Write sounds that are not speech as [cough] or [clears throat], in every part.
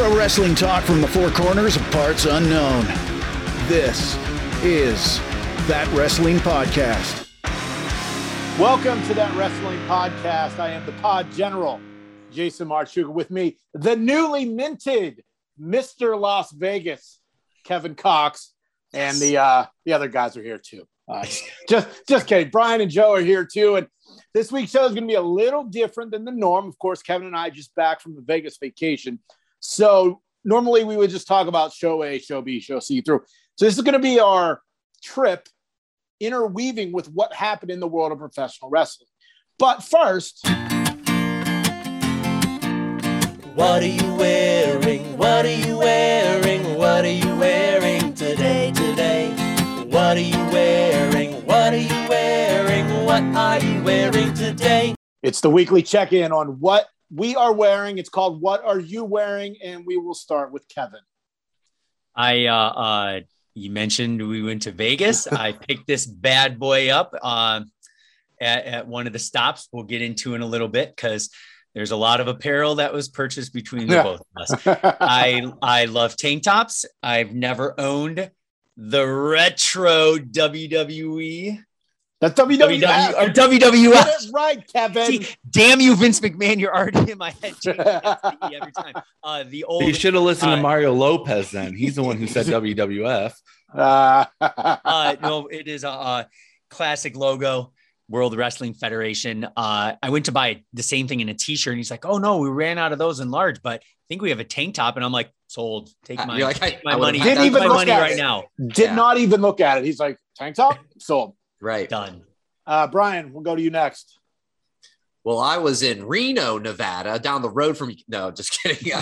Pro wrestling talk from the four corners of parts unknown. This is That Wrestling Podcast. Welcome to That Wrestling Podcast. I am the pod general, Jason Marchuga. With me, the newly minted Mr. Las Vegas, Kevin Cox, and the uh, the other guys are here too. Uh, [laughs] just just kidding. Brian and Joe are here too, and this week's show is going to be a little different than the norm. Of course, Kevin and I just back from the Vegas vacation, so normally we would just talk about show A, show B, show C through. So this is going to be our trip interweaving with what happened in the world of professional wrestling. But first, What are you wearing? What are you wearing? What are you wearing today? Today? What are you wearing? What are you wearing? What are you wearing today? it's the weekly check-in on what we are wearing. It's called "What Are You Wearing?" and we will start with Kevin. I uh, uh you mentioned we went to Vegas. [laughs] I picked this bad boy up um at, at one of the stops. We'll get into in a little bit because there's a lot of apparel that was purchased between the Yeah. both of us. [laughs] I I love tank tops. I've never owned the retro WWE That's WWE. WW or Get WWF. it right, Kevin. See, damn you, Vince McMahon! You're already in my head every every time. Uh, the old You should have listened uh, to Mario Lopez then. He's the one who said WWF. Uh, [laughs] uh, no, it is a, a classic logo, World Wrestling Federation. Uh, I went to buy the same thing in a T-shirt, and he's like, "Oh no, we ran out of those in large, but I think we have a tank top." And I'm like, "Sold. Take Uh, my, you're like, I- take my I money. had Take that. Didn't my even money at right it. now. Did Yeah. not even look at it. He's like, tank top? Sold. Right. Done." Uh, Brian, we'll go to you next. Well, I was in Reno, Nevada, down the road from no, just [laughs] kidding.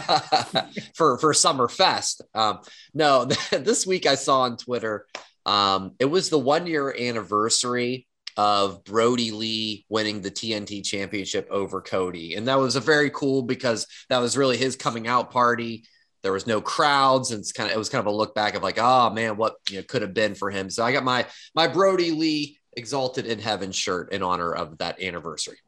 [laughs] for for Summer Fest. Um, no, [laughs] this week I saw on Twitter. Um, it was the one year anniversary of Brodie Lee winning the TNT championship over Cody. And that was a very cool because that was really his coming out party. There was no crowds, and it's kind of it was kind of a look back of like, oh man, what you know, could have been for him. So I got my my Brodie Lee exalted in heaven shirt in honor of that anniversary.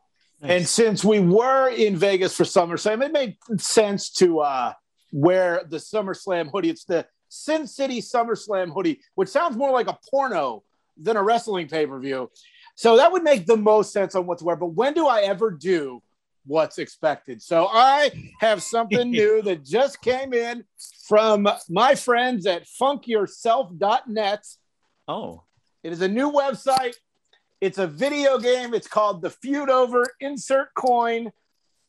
And since we were in Vegas for SummerSlam, it made sense to uh, wear the SummerSlam hoodie. It's the Sin City SummerSlam hoodie, which sounds more like a porno than a wrestling pay per view. So that would make the most sense on what to wear. But when do I ever do what's expected? So I have something [laughs] new that just came in from my friends at funkyourself.net. Oh, It is a new website. It's a video game. It's called the Feud Over Insert Coin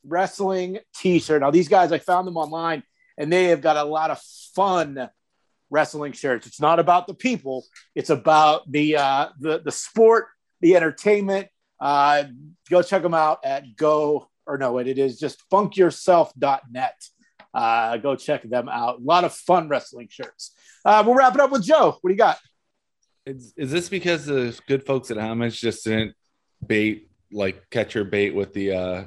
Wrestling T-shirt. Now these guys, I found them online, and they have got a lot of fun wrestling shirts. It's not about the people. It's about the uh, the the sport, the entertainment. Uh, go check them out at go or no, it is just funkyourself.net. Uh, go check them out. A lot of fun wrestling shirts. Uh, we'll wrap it up with Joe. What do you got? Is, is this because the good folks at Homage just didn't bait, like catch your bait with the uh,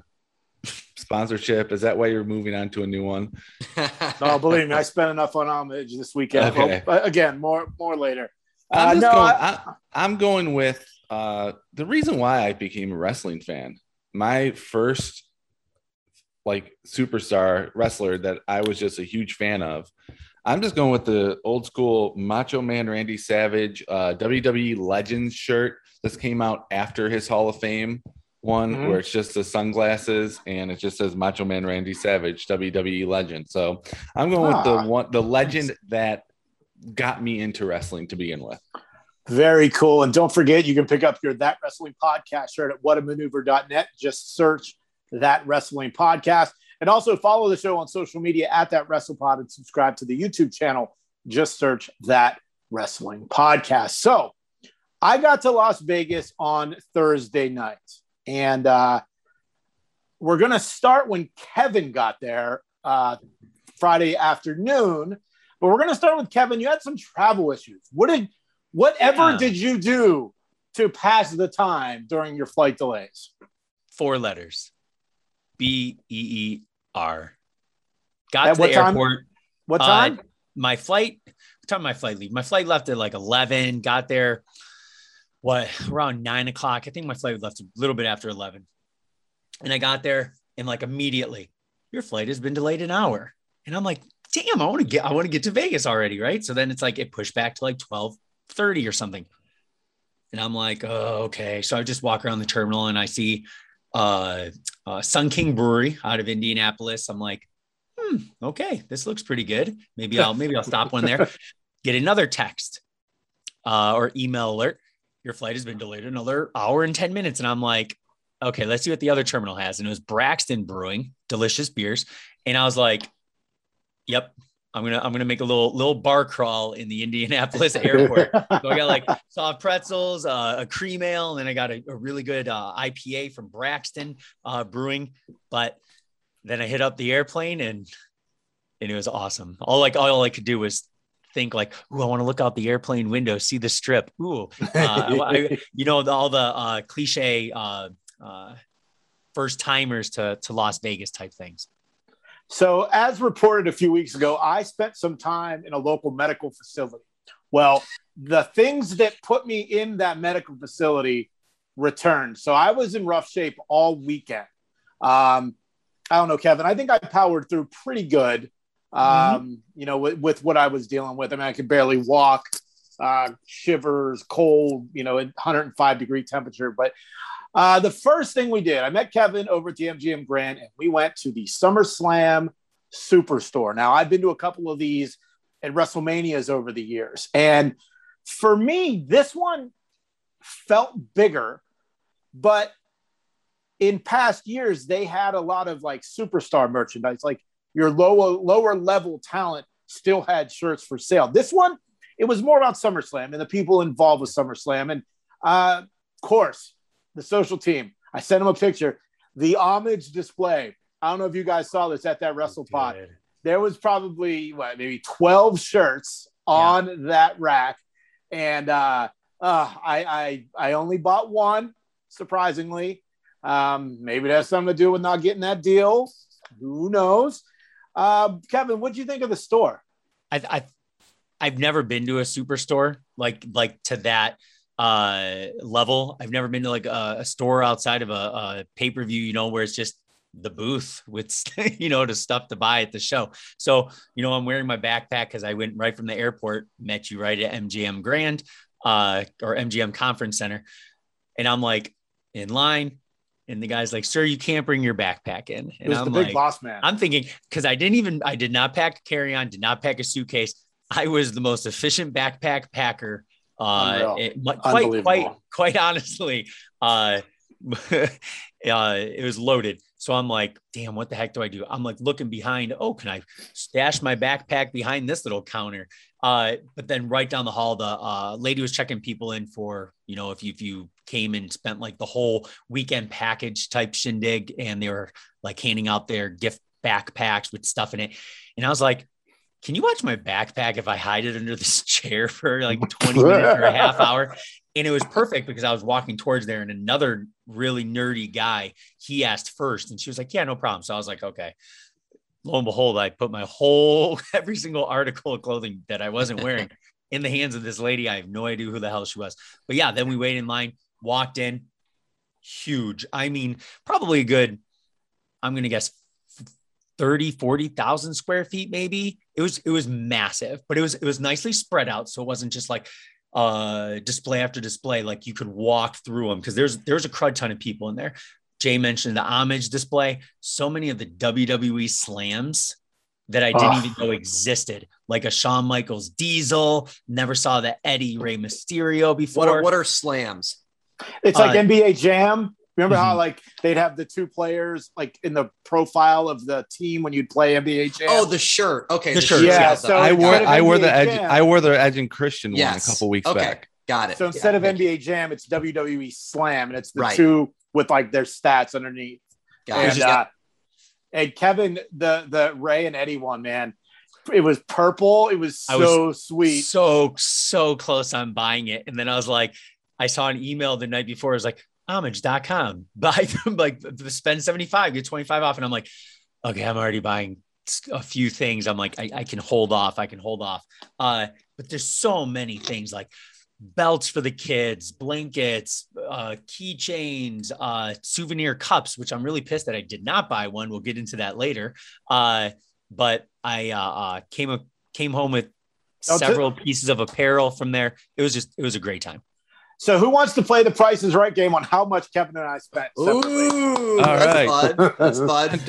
[laughs] sponsorship? Is that why you're moving on to a new one? [laughs] Oh, believe me, I spent enough on homage this weekend. Okay. Well, uh, again, more more later. I'm, Uh, no, going, I- I, am going with uh, the reason why I became a wrestling fan. My first like superstar wrestler that I was just a huge fan of. I'm just going with the old school Macho Man Randy Savage uh, WWE Legends shirt. This came out after his Hall of Fame one, Mhm. where it's just the sunglasses and it just says Macho Man Randy Savage WWE Legend. So I'm going with Ah. the one, the legend that got me into wrestling to begin with. Very cool. And don't forget, you can pick up your That Wrestling Podcast shirt at whatamaneuver.net. Just search That Wrestling Podcast. And also follow the show on social media at That WrestlePod and subscribe to the YouTube channel. Just search That Wrestling Podcast. So I got to Las Vegas on Thursday night. And uh, we're going to start when Kevin got there uh, Friday afternoon. But we're going to start with Kevin. You had some travel issues. What did whatever Yeah. did you do to pass the time during your flight delays? four letters. B E E R. Got At to what the time? airport. What Uh, time? my flight. What time my flight leave? My flight left at like eleven. Got there. What around nine o'clock? I think my flight left a little bit after eleven. And I got there and like immediately, your flight has been delayed an hour. And I'm like, damn, I want to get, I want to get to Vegas already, right? So then it's like it pushed back to like twelve thirty or something, and I'm like, oh, okay. So I just walk around the terminal and I see uh, uh, Sun King Brewery out of Indianapolis. I'm like, hmm, okay, this looks pretty good. Maybe I'll maybe I'll stop one there. [laughs] Get another text uh, or email alert. Your flight has been delayed another hour and 10 minutes. And I'm like, okay, let's see what the other terminal has. And it was Braxton Brewing, delicious beers. And I was like, yep, I'm gonna I'm gonna make a little little bar crawl in the Indianapolis [laughs] airport. so I got like soft pretzels, uh, a cream ale, and then I got a, a really good uh, IPA from Braxton uh, Brewing. But then I hit up the airplane and and it was awesome. All like all I could do was think like, "Ooh, I want to look out the airplane window, see the strip." Ooh, uh, I, [laughs] you know, the, all the uh, cliche uh, uh, first timers to to Las Vegas type things. So, as reported a few weeks ago, I spent some time in a local medical facility. Well, the things that put me in that medical facility returned. So, I was in rough shape all weekend. Um, I don't know, Kevin. I think I powered through pretty good. Um, mm-hmm. You know, with, with, what I was dealing with. I mean, I could barely walk, uh, shivers, cold. You know, 105 degree temperature. But uh, the first thing we did, I met Kevin over at the MGM Grand, and we went to the SummerSlam Superstore. Now, I've been to a couple of these at WrestleManias over the years, and for me, this one felt bigger, but in past years they had a lot of like superstar merchandise like your lower lower level talent still had shirts for sale this one it was more about SummerSlam and the people involved with SummerSlam. And uh, of course, the social team. I sent him a picture. The homage display. I don't know if you guys saw this at that WrestlePod. There was probably what maybe 12 shirts on yeah. that rack. And uh, uh, I, I I only bought one, surprisingly. Um, maybe that has something to do with not getting that deal. Who knows? Uh, Kevin, what do you think of the store? I, I I've never been to a superstore like like to that uh level. I've never been to like a, a store outside of a, a pay per view, you know, where it's just the booth [laughs] with you know the stuff to buy at the show. So you know, I'm wearing my backpack because I went right from the airport, met you right at MGM Grand uh, or MGM Conference Center, and I'm like in line. And the guy's like, "Sir, you can't bring your backpack in." And I'm like, boss man. I'm thinking because I didn't even, I did not pack a carry on, did not pack a suitcase. I was the most efficient backpack packer uh, it, quite, quite, quite [laughs] honestly, uh, [laughs] uh, it was loaded. So I'm like, damn, what the heck do I do? I'm like looking behind. Oh, can I stash my backpack behind this little counter? Uh, but then right down the hall, the uh, lady was checking people in for, you know, if you, if you came and spent like the whole weekend package type shindig and they were like handing out their gift backpacks with stuff in it. And I was like, can you watch my backpack if I hide it under this [laughs] chair for like [laughs] 20 minutes or a half hour? And it was perfect because I was walking towards there and another really nerdy guy, he asked first and she was like, yeah, no problem. So I was like, okay. Lo and behold, I put my whole, [laughs] every single article of clothing that I wasn't wearing in the hands of this lady. I have no idea who the hell she was. But yeah, then we waited in line, walked in, huge. I mean, probably a good, I'm going to guess 30, 40,000 square feet, maybe. It was, it was massive, but it was, it was nicely spread out. So it wasn't just like uh display after display, like you could walk through them because there's, there's a crud ton of people in there. Jay mentioned the homage display. So many of the WWE slams that I didn't oh. even know existed, like a Shawn Michaels Diesel. Never saw the Eddie Rey Mysterio before. What are, what are slams? It's like uh, NBA Jam. Remember mm-hmm. how like they'd have the two players like in the profile of the team when you'd play NBA Jam? Oh, the shirt. Okay, the, the shirt. Yeah. yeah so I wore I wore the Edge I wore the Edge and Christian yes. one a couple weeks okay. back. Got it. So instead yeah, of NBA Jam, it's WWE Slam, and it's the right. two with like their stats underneath. Got and, uh, and Kevin, the the Rey and Eddie one, man, it was purple. It was so was sweet. So so close on buying it, and then I was like, I saw an email the night before. I was like, homage.com. [laughs] Buy them like spend 75, get 25 off. And I'm like, okay, I'm already buying a few things. I'm like, I, I can hold off. I can hold off. Uh, but there's so many things like belts for the kids, blankets, uh, keychains, uh, souvenir cups, which I'm really pissed that I did not buy one. We'll get into that later. Uh, but I uh, uh, came came home with several pieces of apparel from there. It was just it was a great time. So who wants to play the Price is Right game on how much Kevin and I spent? Separately? Ooh, that's fun. That's [laughs] fun.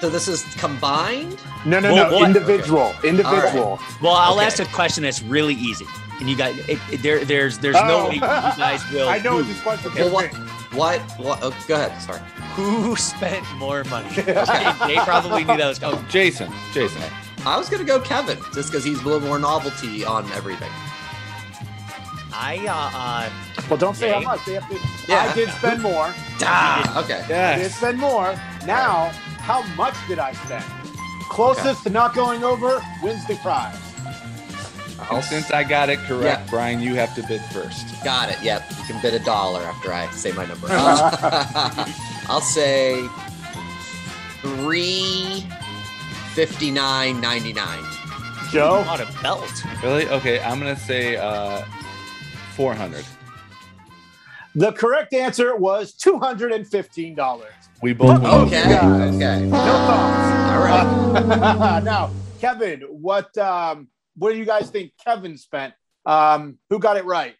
So this is combined. No, no, Well, no. what- Individual. Individual. Well, I'll Okay. ask a question that's really easy, and you guys, it, it- there, there's, there's no oh. way you guys [laughs] will. I know what this question Well, what? What? what oh, go ahead. Sorry. who spent more money. [laughs] Okay. they probably knew that was coming. Jason, Jason. I was gonna go Kevin just because he's a little more novelty on everything. I, uh, Well, don't say how much. They have to, Yeah. I did spend more. Ah, okay. I did spend more. Now, how much did I spend? Closest to not going over wins the prize. I'll And since I got it correct, Yeah. Brian, you have to bid first. Got it. Yep. You can bid a dollar after I say my number. Uh, [laughs] [laughs] I'll say three fifty nine ninety nine. Joe, bought a belt. Really? Okay, I'm gonna say uh, 400. the correct answer was $215. We both. went Okay. Okay. No thoughts. All right. [laughs] Now, Kevin, what um, what do you guys think Kevin spent? Um, who got it right?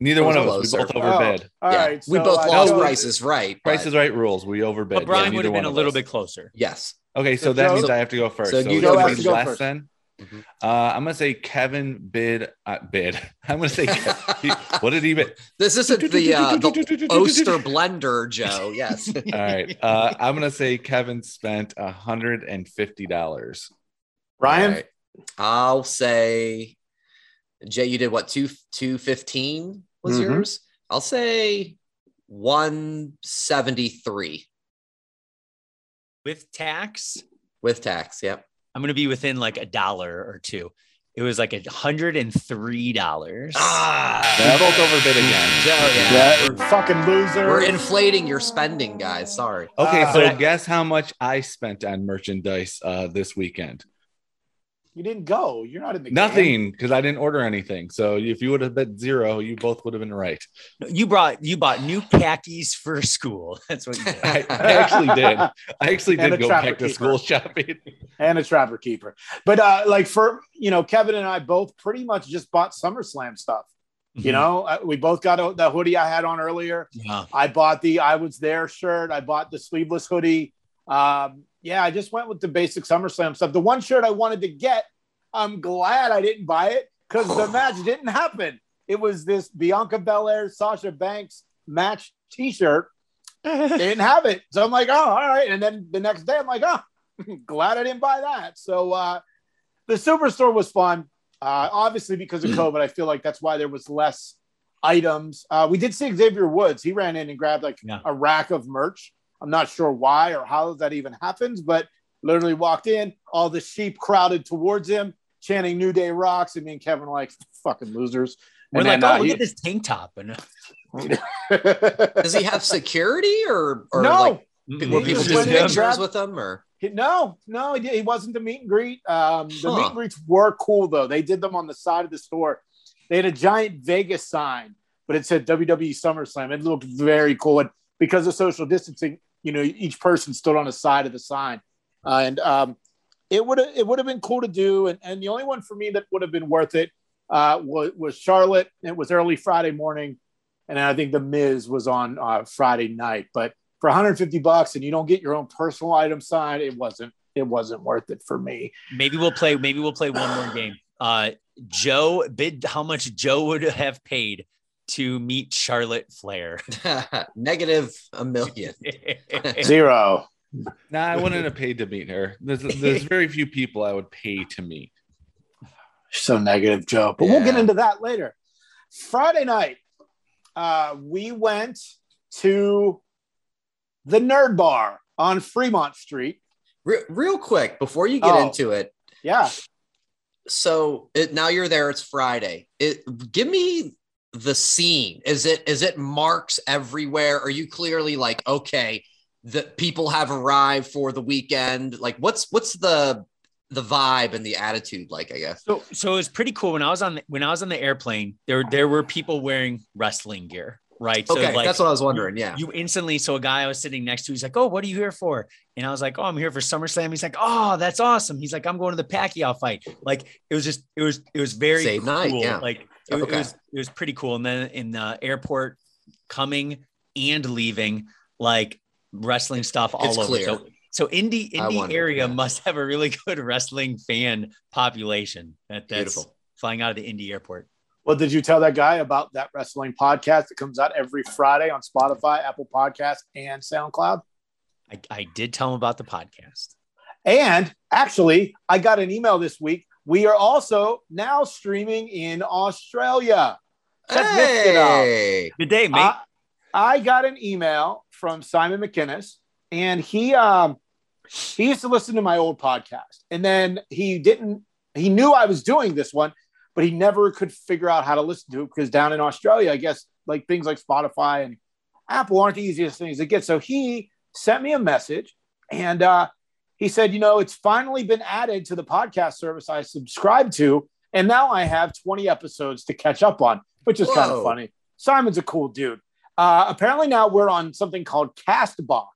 Neither one of us. We both overbid. Oh, all yeah. right, we so, both uh, lost Joe- prices right. Price but- is right rules. We overbid. But Brian Yeah, would have been a little us. bit closer. Yes. Okay, so So that Joe- means I have to go first. so So, you it's go gonna has to go less first. than. Mhm. Uh, I'm gonna say Kevin bid. Uh, bid. [laughs] I'm gonna say. Ke- what did he bid? [laughs] This isn't the uh, the Oster blender, Joe. [laughs] Yes. All right. Uh, I'm gonna say Kevin spent hundred and fifty dollars. Ryan, All right. I'll say Jay, you did what two two fifteen was Mhm. yours? I'll say one seventy three With tax, with tax. Yep. I'm gonna be within like a dollar or two. It was like a hundred and three dollars. Ah, We both overbid again. [laughs] Joe, yeah. yeah, We're, fucking loser. we're inflating your spending, guys. Sorry. Okay, Uh, so guess how much I spent on merchandise uh, this weekend? You didn't go. You're not in the. Nothing, because I didn't order anything. So if you would have bet zero, you both would have been right. You brought you bought new khakis for school. [laughs] That's what you did. I, I actually did. I actually did go trapper back to school shopping. and a trapper keeper. But uh, like for you know, Kevin and I both pretty much just bought SummerSlam stuff. Mm-hmm. You know, uh, we both got a, the hoodie I had on earlier. Yeah. I bought the I was there shirt. I bought the sleeveless hoodie. Um, yeah, I just went with the basic SummerSlam stuff. The one shirt I wanted to get, I'm glad I didn't buy it because the [sighs] match didn't happen. It was this Bianca Belair, Sasha Banks match T-shirt. They [laughs] didn't have it, so I'm like, oh, all right. And then the next day, I'm like, oh, [laughs] glad I didn't buy that. So uh, the Superstore was fun. Uh, obviously, because of [clears throat] COVID, I feel like that's why there was less items. Uh, we did see Xavier Woods. He ran in and grabbed like Yeah. a rack of merch. I'm not sure why or how that even happens, but literally walked in. All the sheep crowded towards him, chanting "New Day rocks," and me and Kevin were like, "Fucking losers." We're And like, oh, uh, look he- at this tank top, and [laughs] Does he have security or or no, like were people just just went in and pictures grabbed- with him or He- No, no, he, he wasn't the meet and greet. Um, the Huh. meet and greets were cool though. They did them on the side of the store. They had a giant Vegas sign, but it said WWE SummerSlam. It looked very cool. And because of social distancing, you know, each person stood on a side of the sign, uh, and um, it would it would have been cool to do. And, and the only one for me that would have been worth it uh, was, was Charlotte. It was early Friday morning, and I think the Miz was on uh, Friday night. But for 150 bucks and you don't get your own personal item signed, it wasn't it wasn't worth it for me. maybe we'll play. Maybe we'll play one more game. Uh, Joe bid how much Joe would have paid to meet Charlotte Flair. [laughs] negative a million? [laughs] Zero. Nah, I wouldn't have paid to meet her. There's, there's very few people I would pay to meet. So negative, Joe. But we'll get into that later. Friday night, uh, we went to the Nerd Bar on Fremont Street. Re- real quick before you get Oh. into it, Yeah. so it, now you're there. It's Friday. It give me the scene. Is it is it marks everywhere? Are you clearly like okay? The people have arrived for the weekend. Like what's what's the the vibe and the attitude like? I guess. So, so it was pretty cool when I was on the, when I was on the airplane. There, there were people wearing wrestling gear, right? Okay, like, that's what I was wondering. Yeah. you instantly so a guy I was sitting next to, he's like, "Oh, what are you here for?" And I was like, "Oh, I'm here for SummerSlam." He's like, "Oh, that's awesome." He's like, "I'm going to the Pacquiao fight." Like it was just, it was, it was very Same cool. night, yeah. Like it, it was, it was pretty cool. And then in the airport, coming and leaving, like wrestling stuff all It's over. clear. So, so indie I indie wonder, area yeah. must have a really [laughs] good wrestling fan population. That that's Beautiful. flying out of the indie airport. Well, did you tell that guy about that wrestling podcast that comes out every Friday on Spotify, Apple Podcasts, and SoundCloud? I, I did tell him about the podcast. And actually, I got an email this week. We are also now streaming in Australia. Check this shit out. Hey. Good day, mate. I, I got an email from Simon McInnes, and he um he used to listen to my old podcast, and then he didn't. He knew I was doing this one, but he never could figure out how to listen to it because down in Australia, I guess like things like Spotify and Apple aren't the easiest things to get. So he sent me a message, and uh, he said, you know, it's finally been added to the podcast service I subscribe to, and now I have 20 episodes to catch up on, which is kind of funny. Simon's a cool dude. Uh, apparently now we're on something called Castbox,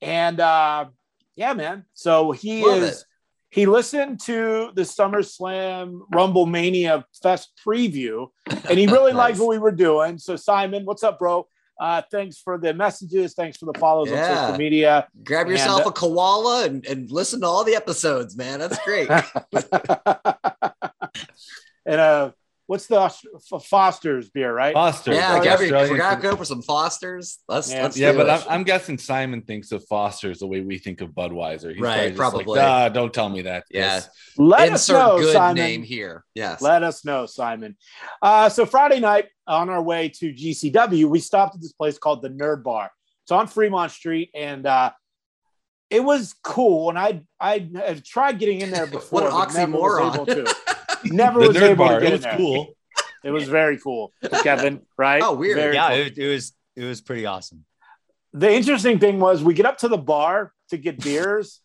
and uh, yeah, man. So he Love is. it. He listened to the SummerSlam Rumble Mania Fest preview, and he really [laughs] liked what we were doing. So Simon, what's up, bro? Uh, thanks for the messages. Thanks for the follows on social media. Grab yourself uh, a koala and, and listen to all the episodes, man. That's great. [laughs] [laughs] and uh, what's the F- Foster's beer, right? Foster. yeah, grab your, Australian grab go for some Fosters. Let's, Yeah, let's Yeah, but. I'm, I'm guessing Simon thinks of Foster's the way we think of Budweiser. He's Right, just probably. Like, don't tell me that. Yeah. Chris." Let us Insert know, good Simon. name here. Yes. Let us know, Simon. Uh, so Friday night on our way to GCW, we stopped at this place called the Nerd Bar. It's on Fremont Street, and uh, it was cool. And I I had tried getting in there before. [laughs] What an but never was oxymoron. [laughs] able to. Never The was nerd able bar. to get It in was there. cool. It was very cool, Kevin. Right? Oh, weird. Very yeah, cool. it, it was it was pretty awesome. the interesting thing was we get up to the bar to get beers,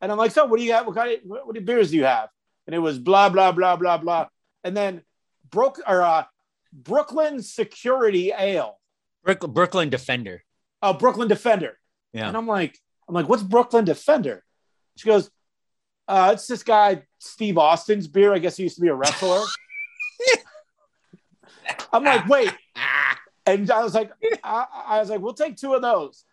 and I'm like, "So, what do you have? What kind of what, what beers do you have?" And it was blah blah blah blah blah, and then broke or uh, Brooklyn Security Ale, Brook- Brooklyn Defender. uh, Brooklyn Defender, Yeah. and I'm like, I'm like, "What's Brooklyn Defender?" She goes, uh, "It's this guy Steve Austin's beer. I guess he used to be a wrestler." I'm like, "Wait." And I was like, I, I was like, we'll take two of those.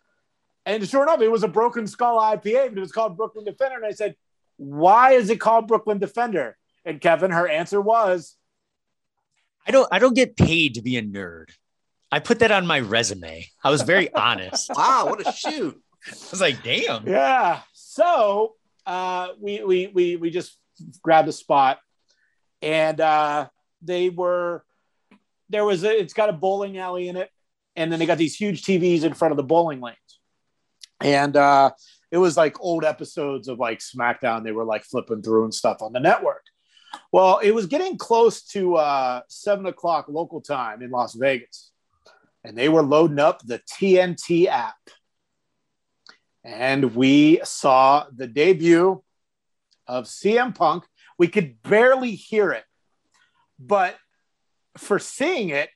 And sure enough, it was a Broken Skull IPA, but it was called Brooklyn Defender. And I said, why is it called Brooklyn Defender? And Kevin, her answer was, I don't I don't get paid to be a nerd. I put that on my resume. I was very [laughs] honest. I Wow, what a shoot. I was like, damn. yeah. So uh, we, we, we, we just grabbed a spot and uh, they were, there was a, it's got a bowling alley in it. And then they got these huge TVs in front of the bowling lanes. And uh, it was like old episodes of like SmackDown. They were like flipping through and stuff on the network. Well, it was getting close to uh, seven o'clock local time in Las Vegas, and they were loading up the TNT app. And we saw the debut of CM Punk. We could barely hear it, but for seeing it,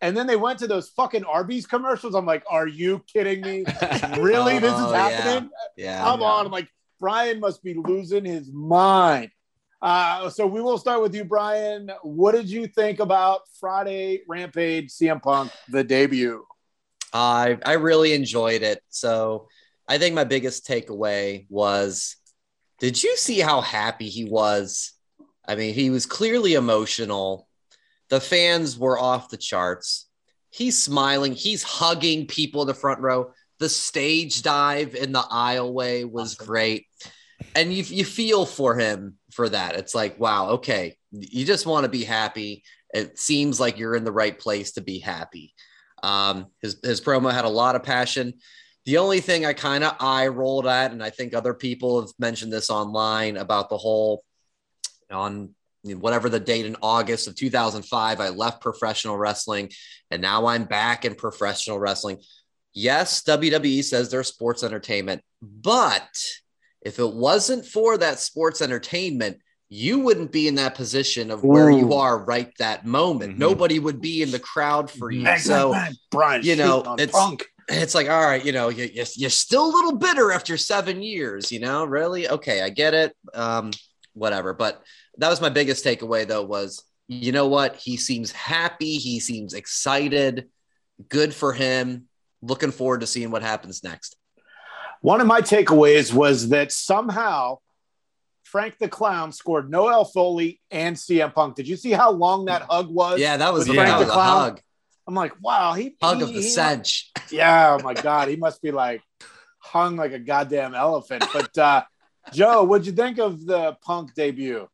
and then they went to those fucking Arby's commercials. I'm like, are you kidding me? [laughs] Really? this is Oh, yeah. happening? Yeah. Come on. I'm like, Brian must be losing his mind. Uh, so we will start with you, Brian. What did you think about Friday Rampage CM Punk, the debut? I I really enjoyed it. So I think my biggest takeaway was did you see how happy he was? I mean, he was clearly emotional. The fans were off the charts. He's smiling, he's hugging people in the front row. The stage dive in the aisleway was great. And you, you feel for him for that. It's like, wow, okay, you just want to be happy. It seems like you're in the right place to be happy. Um, his his promo had a lot of passion. The only thing I kind of eye rolled at, and I think other people have mentioned this online about the whole on whatever the date in August of 2005, I left professional wrestling and now I'm back in professional wrestling. Yes, WWE says they're sports entertainment, but if it wasn't for that sports entertainment, you wouldn't be in that position of where you are right that moment. Mhm. Nobody would be in the crowd for you. Bang, so bang, bang. Brian, you know, it's- Punk. It's like, all right, you know, you, you- you're still a little bitter after seven years, you know, really? Okay, I get it. Um, whatever. But that was my biggest takeaway, though, was you know what? He seems happy. He seems excited. Good for him. Looking forward to seeing what happens next. One of my takeaways was that somehow Frank the Clown scored Noel Foley and CM Punk. Did you see how long that hug was? Yeah, that was, that Frank was the a Clown? hug. I'm like, wow, he Hug he- of the he- cinch. Yeah, oh my god, he must be like hung like a goddamn elephant. But uh Joe, what'd you think of the Punk debut?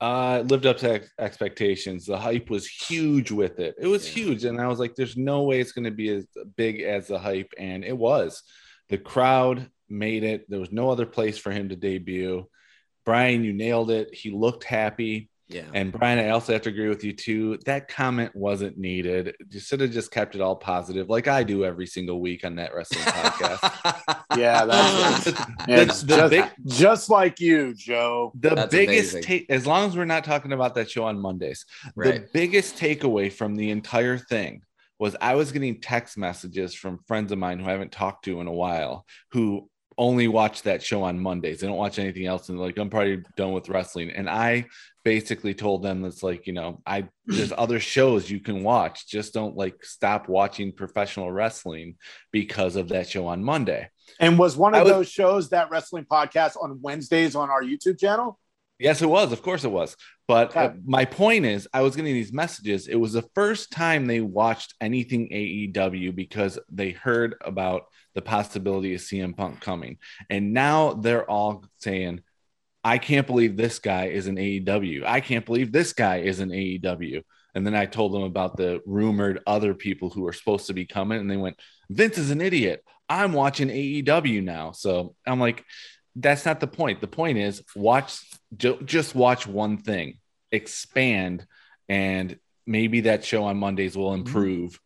Uh, lived up to ex- expectations. The hype was huge with it. It was Yeah. huge, and I was like, "There's no way it's going to be as big as the hype," and it was. The crowd made it. There was no other place for him to debut. Brian, you nailed it. He looked happy. Yeah. And Brian, I also have to agree with you too. That comment wasn't needed. You should have just kept it all positive, like I do every single week on that wrestling podcast. [laughs] Yeah, that's it. [laughs] The- the just, big- just like you, Joe. The That's biggest take, as long as we're not talking about that show on Mondays, the biggest takeaway from the entire thing was I was getting text messages from friends of mine who I haven't talked to in a while who only watch that show on Mondays. They don't watch anything else. And like, I'm probably done with wrestling. And I basically told them that's like, you know, I there's [clears throat] other shows you can watch. Just don't like stop watching professional wrestling because of that show on Monday. And was one I of was- those shows that wrestling podcast on Wednesdays on our YouTube channel? Yes, it was. Of course, it was. But uh, my point is, I was getting these messages. It was the first time they watched anything AEW because they heard about the possibility of CM Punk coming. And now they're all saying, I can't believe this guy is an AEW. I can't believe this guy is an AEW. And then I told them about the rumored other people who were supposed to be coming. And they went, Vince is an idiot. I'm watching AEW now. So I'm like, that's not the point. The point is watch just watch one thing, expand, and maybe that show on Mondays will improve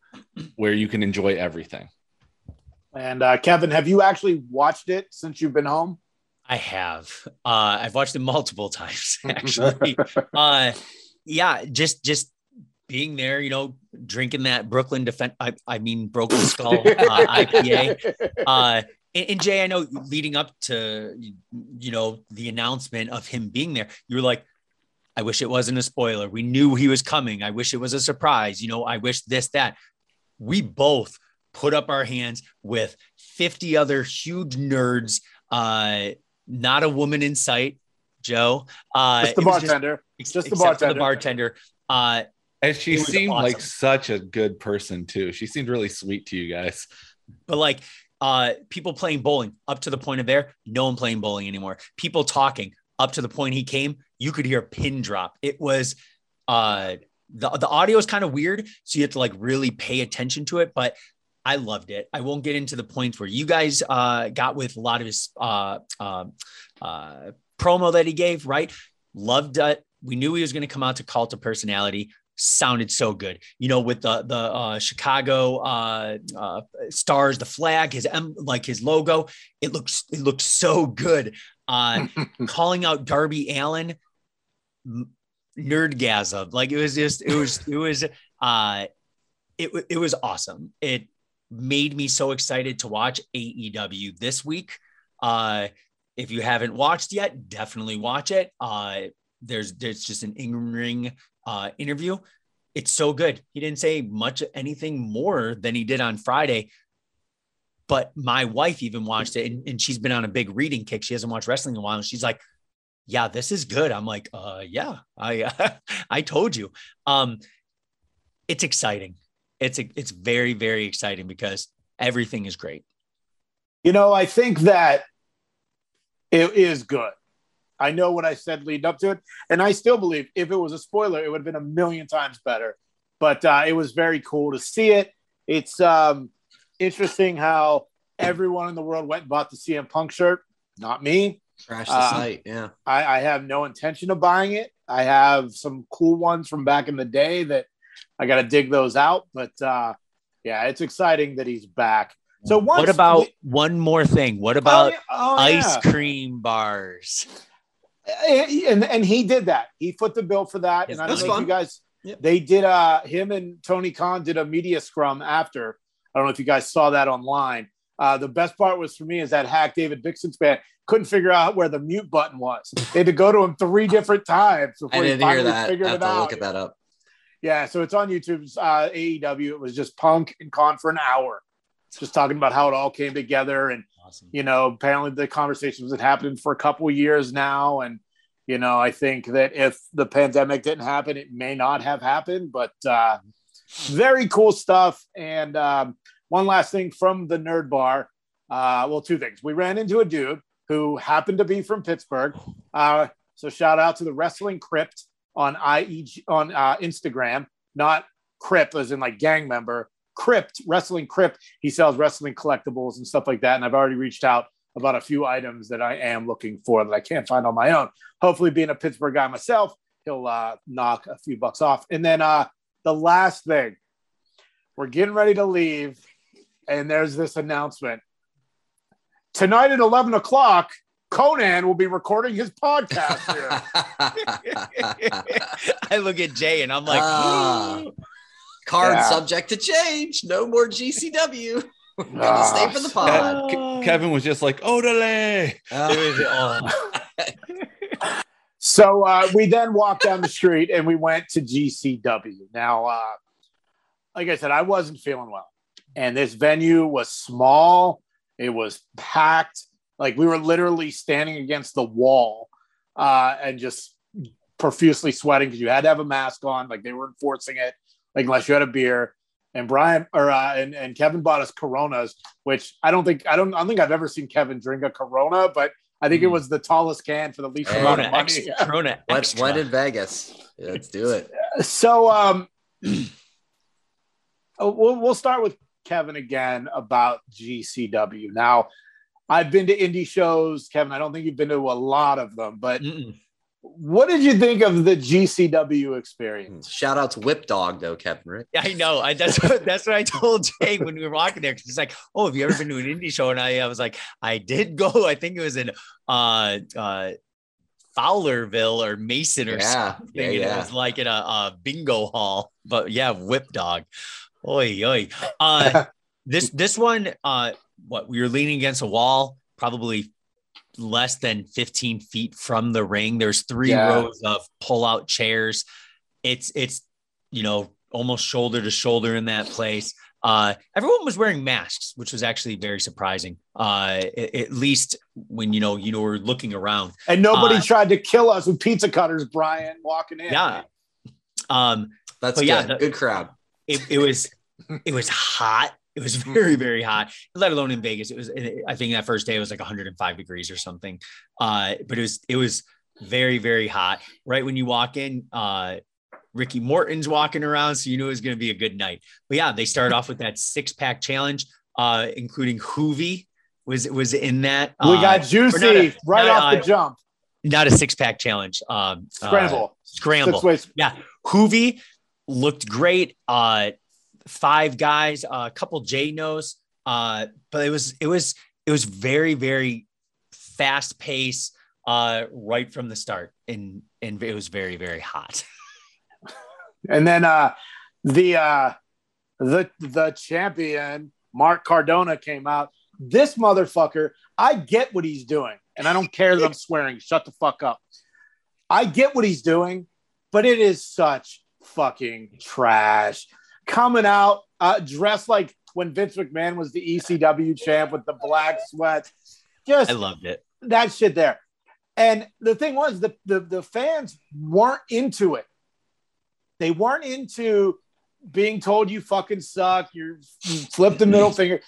where you can enjoy everything. And uh, Kevin, have you actually watched it since you've been home? I have. Uh, I've watched it multiple [laughs] times actually. [laughs] uh, yeah, just just being there, you know, drinking that Brooklyn defense. I, I mean, Broken Skull [laughs] uh, IPA. Uh, and, and Jay, I know leading up to you know the announcement of him being there, you were like, I wish it wasn't a spoiler. We knew he was coming. I wish it was a surprise. You know, I wish this that. We both put up our hands with 50 other huge nerds. Uh, not a woman in sight, Joe. Uh, Just the bartender. ex- just the except for bartender. bartender. Uh, And she It was seemed like such a good person too. She seemed really sweet to you guys. but like uh people playing bowling up to the point of there no one playing bowling anymore. People talking up to the point he came you could hear a pin drop. It was uh the, the audio is kind of weird so you have to like really pay attention to it but i loved it. I won't get into the points where you guys uh got with a lot of his uh uh, uh promo that he gave right? Loved it. We knew he was going to come out to cult of personality sounded so good. You know, with the the uh, Chicago uh, uh, stars, the flag, his em- like his logo, it looks it looks so good. Uh, [laughs] calling out Darby Allin, m- nerdgasm. Like it was just it was it was uh, it it was awesome. It made me so excited to watch AEW this week. Uh, if you haven't watched yet, definitely watch it. Uh, there's there's just an in-ring uh, interview. It's so good. He didn't say much anything more than he did on Friday. But my wife even watched it, and, and she's been on a big reading kick. She hasn't watched wrestling in a while, and she's like, "Yeah, this is good." I'm like, "Uh, yeah, I [laughs] I told you." Um, it's exciting. It's it's very very exciting because everything is great. You know, I think that it is good. I know what I said leading up to it, and I still believe if it was a spoiler, it would have been a million times better. But uh, it was very cool to see it. It's um, interesting how everyone in the world went and bought the CM Punk shirt. Not me. Crash the Uh, site. Yeah. I, I have no intention of buying it. I have some cool ones from back in the day that I got to dig those out. But uh, yeah, it's exciting that he's back. So once what about one more thing? What Oh, about yeah. Oh, ice yeah. cream bars? And and he did that. He put the bill for that. Yes, and I don't know if you guys. Yeah. They did. Uh, him and Tony Khan did a media scrum after. I don't know if you guys saw that online. Uh, the best part was for me is that hack David Dixon's band couldn't figure out where the mute button was. They had to go to him three different times before I didn't hear finally that. I figured have it to out. look at that up. Yeah, so it's on YouTube's uh, AEW. It was just Punk and Khan for an hour, just talking about how it all came together. And Awesome. you know, apparently the conversations had happened for a couple years now, and you know, I think that if the pandemic didn't happen, it may not have happened. But uh, very cool stuff. And um, one last thing from the Nerd Bar. Uh, well, two things. We ran into a dude who happened to be from Pittsburgh. Uh, so shout out to the Wrestling Crypt on IEG on uh, Instagram, not Crypt as in like gang member. Crypt Wrestling Crypt. He sells wrestling collectibles and stuff like that. And I've already reached out about a few items that I am looking for that I can't find on my own. Hopefully, being a Pittsburgh guy myself, he'll uh, knock a few bucks off. And then uh, the last thing, we're getting ready to leave, and there's this announcement tonight at 11 o'clock. Conan will be recording his podcast here. [laughs] I look at Jay and I'm like, [laughs] Ah. Card Yeah. subject to change. No more GCW. Gotta Ah, stay for the pod. Ke- Kevin was just like, Odele. Ah. oh, [laughs] So uh, we then walked down the street and we went to GCW. Now, uh, like I said, I wasn't feeling well, and this venue was small. It was packed. Like we were literally standing against the wall uh, and just profusely sweating because you had to have a mask on. Like they were enforcing it, like unless you had a beer. And Brian or uh, and, and Kevin bought us Coronas, which I don't think I don't I don't think I've ever seen Kevin drink a Corona, but I think it Mm. was the tallest can for the least Hey. amount Corona of money. extra. Corona What, [laughs] extra. what in Vegas? Let's do it. so um [clears throat] oh, we'll, we'll start with kevin again about gcw now i've been to indie shows kevin i don't think you've been to a lot of them but Mm-mm. What did you think of the gcw experience Shout out to Whip Dog though, Kevin. Right? I know. I, that's what that's what I told Jay when we were walking there. He's like, "Oh, have you ever been to an indie show?" And I, I was like, "I did go. I think it was in uh, uh, Fowlerville or Mason or Yeah, something. yeah, and It was like in a, a bingo hall. But yeah, Whip Dog. Oi, oi. Uh, [laughs] this this one, uh, what we were leaning against a wall, probably less than 15 feet from the ring. There's three Yeah. rows of pull-out chairs. It's it's you know almost shoulder to shoulder in that place. Uh, everyone was wearing masks, which was actually very surprising. Uh, a- at least when you know you know we're looking around. and nobody Uh, tried to kill us with pizza cutters brian walking in Yeah. Um, That's But good. yeah, the- good crowd. it, it was it was hot. It was [laughs] very very hot. Let alone in Vegas. It was. I think that first day it was like 105 degrees or something. Uh, but it was it was very very hot. Right when you walk in, uh, Ricky Morton's walking around, so you knew it was going to be a good night. But yeah, they started off with that six pack challenge, uh, including Hoovy was was in that. we Uh, got or juicy a- right not, off the uh, jump not a six pack challenge. Um, uh, scramble scramble. Six ways. Yeah, Hoovy looked great. Uh, five guys, uh, a couple J nos, uh, but it was it was it was very very fast pace uh, right from the start, and and it was very very hot. [laughs] And then uh the uh the the champion Matt Cardona came out. This motherfucker, I get what he's doing, and I don't care that I'm swearing. Shut the fuck up. I get what he's doing, but it is such fucking trash. Coming out uh, dressed like when Vince McMahon was the ECW champ with the black sweat. Just I loved it. that shit there. And the thing was, the, the the fans weren't into it. They weren't into being told you fucking suck. You're you flip the middle [laughs] finger.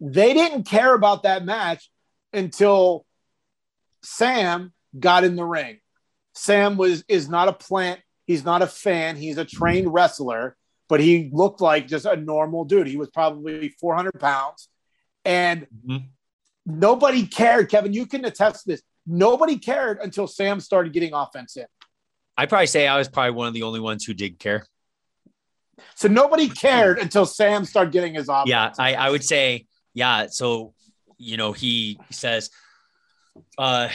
They didn't care about that match until Sam got in the ring. Sam was is not a plant. He's not a fan. He's a trained wrestler, but he looked like just a normal dude. He was probably 400 pounds, and Mhm. nobody cared. Kevin, you can attest to this. Nobody cared until Sam started getting offense in. I probably say I was probably one of the only ones who did care. So nobody cared until Sam started getting his offense. yeah I, I would say yeah so you know he says uh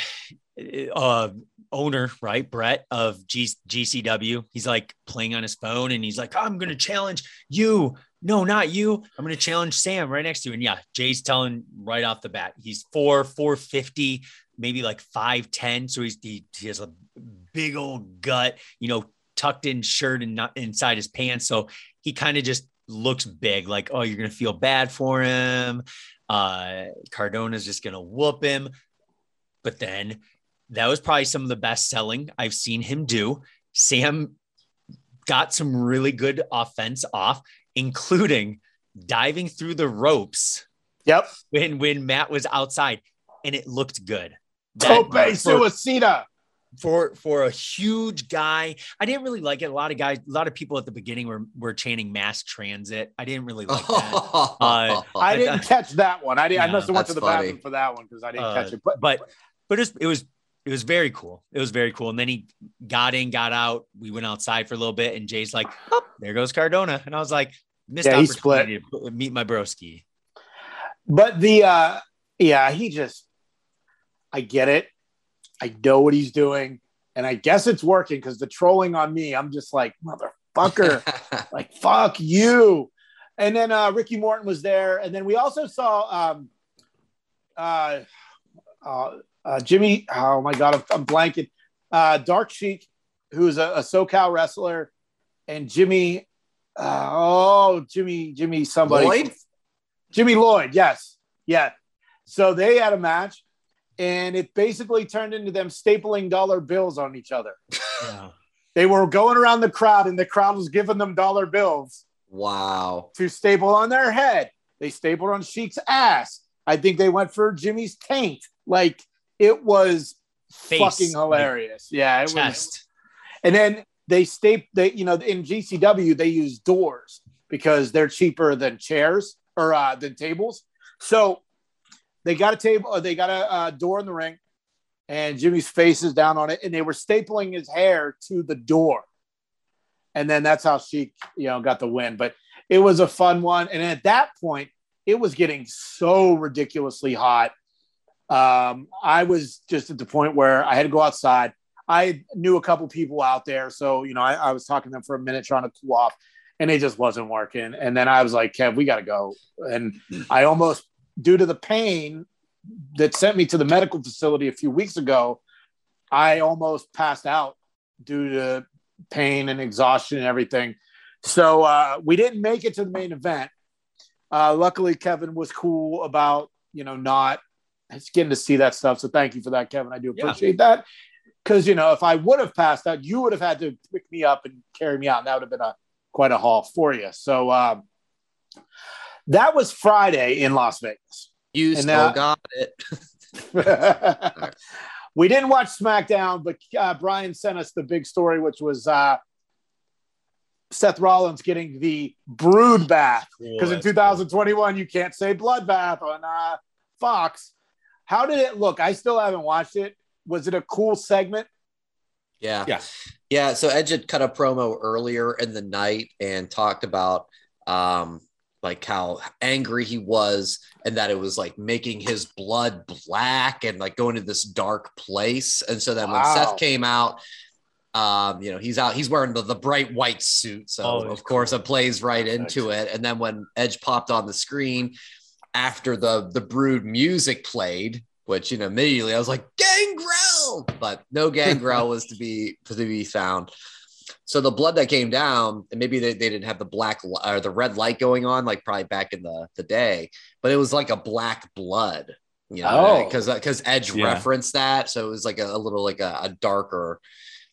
uh owner, right, Brett of G- GCW. He's like playing on his phone and he's like, I'm going to challenge you. No, not you. I'm going to challenge Sam right next to you. And yeah, Jay's telling right off the bat, he's four, 450, maybe like 5'10. So he's, he, he has a big old gut, you know, tucked in shirt and not inside his pants. So he kind of just looks big, like, oh, you're going to feel bad for him. Uh, Cardona's just going to whoop him. But then that was probably some of the best selling I've seen him do. Sam got some really good offense off, including diving through the ropes Yep. when when Matt was outside, and it looked good. Tope Suicida. for for a huge guy, I didn't really like it. A lot of guys, a lot of people at the beginning were were chanting mass transit. I didn't really like that. [laughs] Uh, I didn't catch that one. I didn't. I must have went to the funny. bathroom for that one because I didn't Uh, catch it. But, but but it was, it was it was very cool. It was very cool. And then he got in, got out. We went outside for a little bit, and Jay's like, "Oh, there goes Cardona," and I was like, "Missed Yeah, opportunity to meet my broski." but the uh yeah, he just I get it. I know what he's doing, and I guess it's working because the trolling on me, I'm just like motherfucker, [laughs] like fuck you. And then uh Ricky Morton was there, and then we also saw um uh uh, uh Jimmy. Oh my god, I'm, I'm blanking. Uh, Dark Sheik, who's a, a SoCal wrestler, and Jimmy. Uh, oh, Jimmy, Jimmy, somebody. Lloyd? Jimmy Lloyd, yes. Yeah. So they had a match and it basically turned into them stapling dollar bills on each other. Yeah. They were going around the crowd and the crowd was giving them dollar bills wow. to staple on their head. They stapled on Sheik's ass. I think they went for Jimmy's taint. Like it was Face, fucking hilarious. yeah. It was, and then they staple they you know in GCW they use doors because they're cheaper than chairs or uh, than tables. So they got a table they got a, uh door in the ring, and Jimmy's face is down on it, and they were stapling his hair to the door, and then that's how she you know got the win. But it was a fun one, and at that point it was getting so ridiculously hot. Um, I was just at the point where I had to go outside. I knew a couple people out there, so you know, I, I was talking to them for a minute trying to cool off, and it just wasn't working. And then I was like, "Kev, we got to go." And I almost, due to the pain that sent me to the medical facility a few weeks ago, I almost passed out due to pain and exhaustion and everything. So uh, we didn't make it to the main event. Uh, luckily, Kevin was cool about you know not it's getting to see that stuff. So thank you for that, Kevin. I do Yeah. appreciate that. Because you know, if I would have passed out, you would have had to pick me up and carry me out, and that would have been a quite a haul for you. So um, that was Friday in Las Vegas. You And still now- got it. [laughs] we didn't watch SmackDown, but uh, Brian sent us the big story, which was uh, Seth Rollins getting the brood bath because in 2021 you can't say bloodbath on uh, Fox. How did it look? I still haven't watched it. Was it a cool segment? Yeah. Yeah. Yeah. So Edge had cut a promo earlier in the night and talked about um like how angry he was and that it was like making his blood black and like going to this dark place. And so then when Seth came out, um, you know, he's out, he's wearing the, the bright white suit. So Oh, of course cool. it plays right Perfect. into it. And then when Edge popped on the screen after the the brood music played, which you know immediately I was like gangrel, but no [laughs] gangrel was to be to be found. So the blood that came down, and maybe they, they didn't have the black or the red light going on, like probably back in the, the day, but it was like a black blood, you know, Oh. because because uh, Edge Yeah. referenced that, so it was like a, a little like a, a darker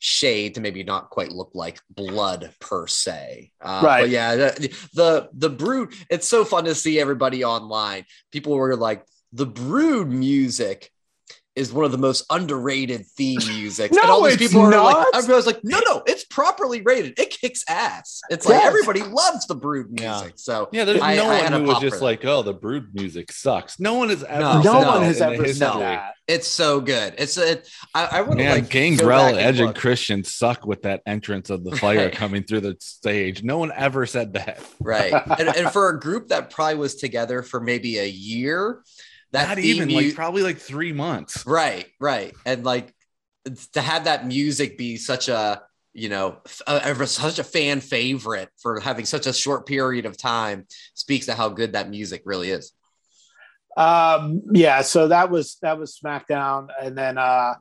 shade to maybe not quite look like blood per se. Uh, Right. But yeah, the, the the brood. It's so fun to see everybody online. People were like, the brood music is one of the most underrated theme music. No, and all these it's people are like, not. I was like, no, no, it's properly rated. It kicks ass. It's like Yes. everybody loves the brood Yeah. music. So Yeah, there's I- no I one a who was just like, "Oh, the brood music sucks." No one has ever. No, No one has ever said history. that. it's so good. It's it. I, I want to Man, like Gangrel, back and Edge, and. Christian suck with that entrance of the [laughs] fire Right. coming through the stage. No one ever said that. right [laughs] and, and for a group that probably was together for maybe a year that Not even mu- like probably like three months. right right and like to have that music be such a you know a, such a fan favorite for having such a short period of time speaks to how good that music really is. Um, yeah, so that was that was SmackDown, and then uh,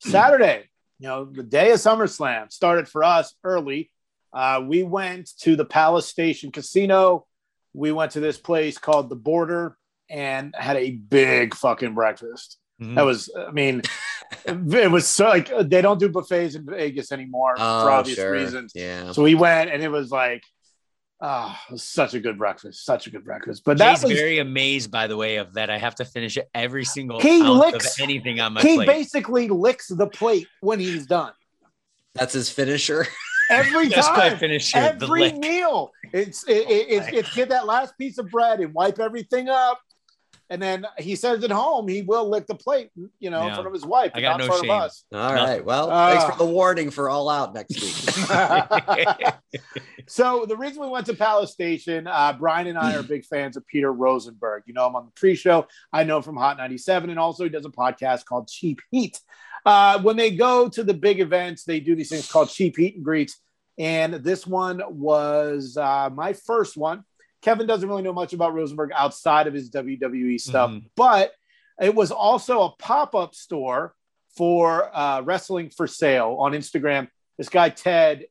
Saturday, you know, the day of SummerSlam started for us early. Uh, we went to the Palace Station Casino. We went to this place called the Border and had a big fucking breakfast. Mhm. That was, I mean, it was so like they don't do buffets in Vegas anymore for obvious Oh, sure. reasons. Yeah. So we went, and it was like, ah, was such a good breakfast, such a good breakfast. But that Jay's was very amazed, by the way, of that. I have to finish every single He licks- of anything on my he plate. basically licks the plate when he's done That's his finisher. every [laughs] That's time. finisher. Every meal, it's it, it, it's, it's get that last piece of bread and wipe everything up, and then he says at home he will lick the plate, you know, in front of his wife, I got not in no front shame. of us. All No. right. Well, Ah. thanks for the warning for All Out next week. [laughs] [laughs] So the reason we went to Palace Station, uh, Brian and I are big fans of Peter Rosenberg. You know him on the pre-show. I know him from Hot 97, and also he does a podcast called Cheap Heat. Uh, when they go to the big events, they do these things called Cheap Heat and Greets. And this one was uh, my first one. Kevin doesn't really know much about Rosenberg outside of his WWE stuff, Mhm. but it was also a pop-up store for uh, wrestling for sale on Instagram. This guy Ted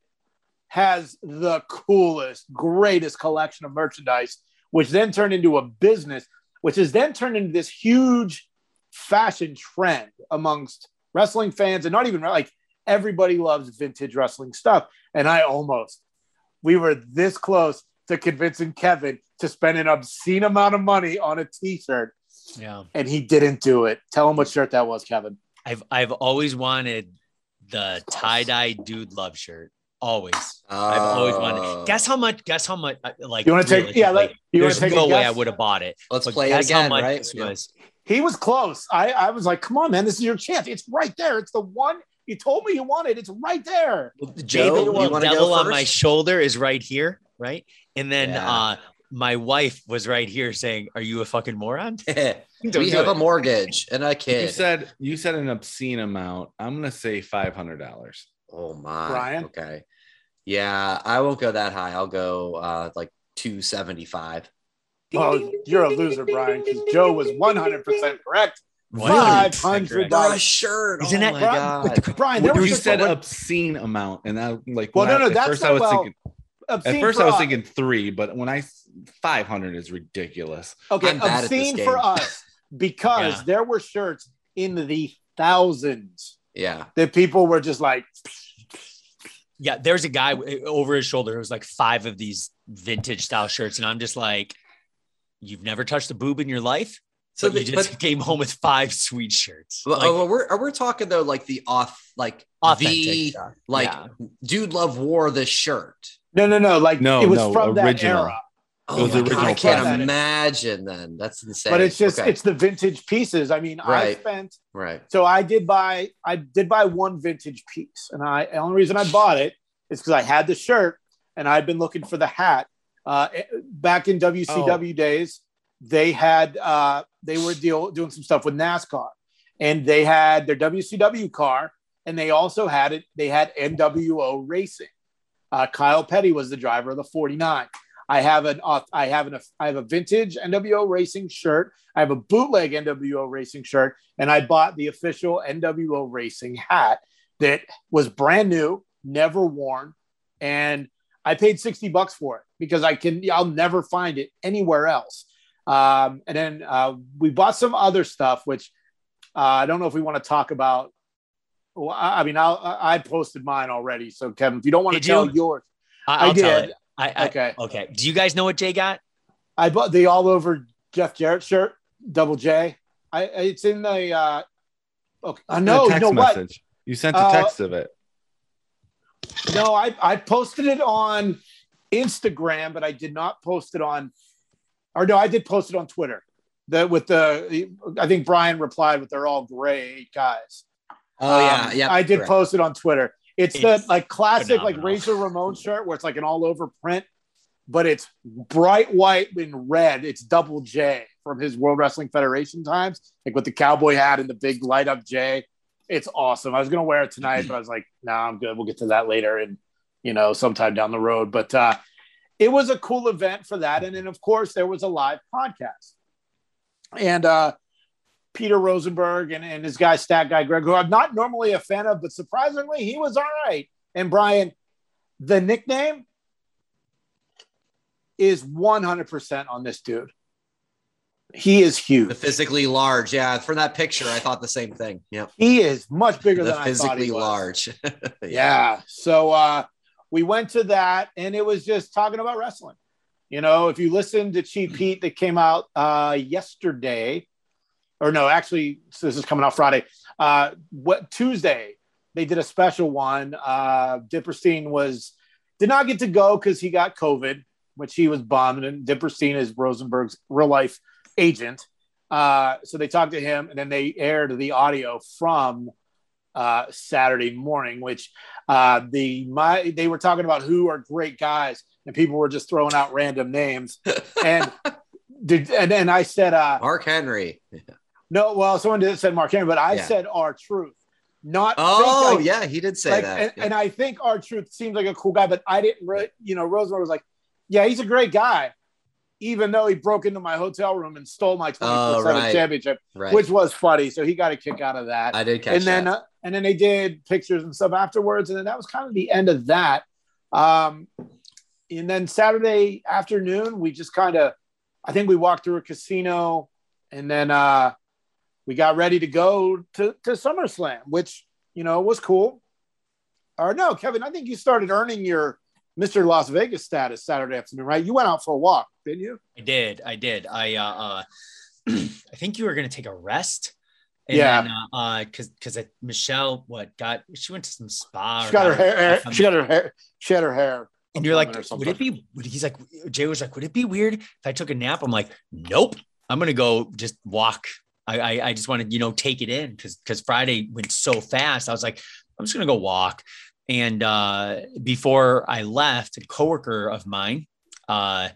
has the coolest, greatest collection of merchandise, which then turned into a business, which has then turned into this huge fashion trend amongst wrestling fans and not even like everybody loves vintage wrestling stuff. And I almost, we were this close to convincing Kevin to spend an obscene amount of money on a t shirt, yeah. and he didn't do it. Tell him what shirt that was, Kevin. I've I've always wanted the tie dye dude love shirt. Always. I've always Oh. wanted. Guess how much? Guess how much? uh, Like You want to take, yeah, let, realistically, you want There's to take no a way? I would have bought it. Let's But play it guess how again, much right? this was. He was close. I, I was like, come on, man, this is your chance. It's right there. It's the one you told me you wanted. It's right there. Jay, Joe, the you little wanna go devil on my shoulder is right here, right? And then Yeah. uh my wife was right here saying, "Are you a fucking moron?" [laughs] we [laughs] Don't have it. a mortgage and a You said you said an obscene amount. I'm gonna say five hundred dollars. oh my. Brian? Okay. Yeah, I won't go that high. I'll go uh like two seventy five. Well, you're a loser, Brian, because Joe was 100% correct. One Five hundred hundred For a dollars. shirt. Isn't oh it- my Brian, god. Brian, there You just said a, obscene amount, and I like. Well, when no, I- no, that's first not I was well, thinking. Obscene At first, for I was us. thinking three, but when I five hundred is ridiculous. okay, I'm bad at this obscene for us [laughs] because Yeah. there were shirts in the thousands Yeah. that people were just like, Yeah, there's a guy over his shoulder who's like five of these vintage style shirts, and I'm just like, "You've never touched a boob in your life, So so you just but came home with five sweet shirts." Well, Like, we're are we talking though like the off like authentic the stuff. like Yeah. dude love wore this shirt. No, no, no, like No, it was no, from that original. era. Oh It was my the God, I can't press. imagine then. That's insane. But it's just Okay. it's the vintage pieces. I mean, I spent right. So I did buy I did buy one vintage piece, and I the only reason I bought it is because I had the shirt and I'd been looking for the hat. Uh, back in WCW days, they had uh, they were deal, doing some stuff with NASCAR, and they had their WCW car, and they also had it. They had NWO Racing. Uh, Kyle Petty was the driver of the 49. I have an uh, I have an I have a vintage NWO Racing shirt. I have a bootleg NWO Racing shirt, and I bought the official NWO Racing hat that was brand new, never worn, and I paid sixty bucks for it because I can I'll never find it anywhere else. Um, and then uh, we bought some other stuff, which uh, I don't know if we want to talk about. Well, I, I mean, I'll, I I posted mine already. So Kevin, if you don't want to Did tell yours, I, I'll I tell did. it. I, I, Okay. okay. Do you guys know what Jay got? I bought the all over Jeff Jarrett shirt, double J. I it's in the uh okay. Uh, know. You text know what? message. You sent a Uh, text of it. No, I I posted it on Instagram, but I did not post it on or no, I did post it on Twitter. The with the I think Brian replied with they're all great guys. Oh yeah, Um, yeah. I did correct. post it on Twitter. It's, It's the like classic like. Razor Ramon shirt where it's like an all over print, but it's bright white and red. It's double J from his World Wrestling Federation times, like with the cowboy hat and the big light up J. It's awesome. I was gonna wear it tonight, but I was like, nah, I'm good. We'll get to that later and you know, sometime down the road. But uh it was a cool event for that. And then of course there was a live podcast. And uh Peter Rosenberg and, and his guy Stat Guy Greg, who I'm not normally a fan of, but surprisingly he was all right. And Brian, the nickname is 100% on this dude. He is The huge. physically large. Yeah. From that picture, I thought the same thing. Yeah. He is much bigger The than I thought physically large. [laughs] Yeah. So uh, we went to that, and it was just talking about wrestling. You know, if you listen to Cheap Heat that came out uh, yesterday, or no, actually, so this is coming out Friday. Uh, what Tuesday they did a special one. Uh, Dipperstein was did not get to go because he got COVID, which he was bummed. And Dipperstein is Rosenberg's real life agent. Uh, so they talked to him, and then they aired the audio from uh, Saturday morning, which uh, the my they were talking about who are great guys, and people were just throwing out random names. And [laughs] did and then I said, uh, Mark Henry. [laughs] no, well, someone did said Mark Henry, but I Yeah. said R-Truth. Not Oh, like, yeah. He did say like, that. and, Yeah. and I think R-Truth seems like a cool guy, but I didn't really, you know, Rosenberg was like, yeah, he's a great guy, even though he broke into my hotel room and stole my 24 Oh, right. championship, right. which was funny. So he got a kick out of that I did catch and then that. uh, and then they did pictures and stuff afterwards, and then that was kind of the end of that. Um, and then Saturday afternoon, we just kind of, I think we walked through a casino, and then uh, we got ready to go to to SummerSlam, which you know was cool. Or no, Kevin, I think you started earning your Mr. Las Vegas status Saturday afternoon, right? You went out for a walk, didn't you? I did. I did. I uh, uh [clears throat] I think you were gonna take a rest. And Yeah. Then, uh, uh, cause cause it- Michelle, what got? She went to some spa. She got her hair. She got her hair. She had her hair. and you're like, would it be? Would, he's like, Jay was like, would it be weird if I took a nap? I'm like, nope. I'm gonna go just walk. I I, I just wanted, to you know take it in because because Friday went so fast. I was like, I'm just gonna go walk. And uh, before I left, a coworker of mine, uh,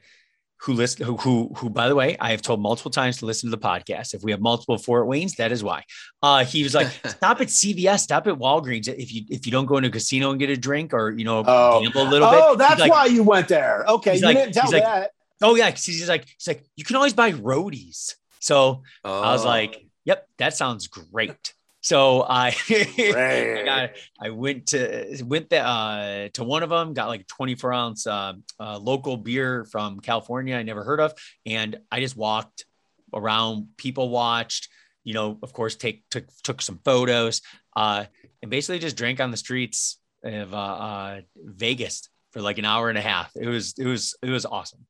who listen, who, who, who, by the way, I have told multiple times to listen to the podcast. If we have multiple Fort Waynes, that is why. Uh, he was like, [laughs] "Stop at CVS, stop at Walgreens. If you if you don't go into a casino and get a drink, or you know, Oh. gamble a little bit." Oh, that's like, why you went there. Okay, you like- didn't tell he's like- that. Oh yeah, 'cause he's like, he's like, you can always buy roadies. So I was Oh. like, "Yep, that sounds great." So I, [laughs] I got, I went to went the, uh, to one of them, got like 24 ounce uh, uh, local beer from California I never heard of, and I just walked around. People watched, you know, of course, take took took some photos, uh, and basically just drank on the streets of uh, uh, Vegas for like an hour and a half. It was it was it was awesome.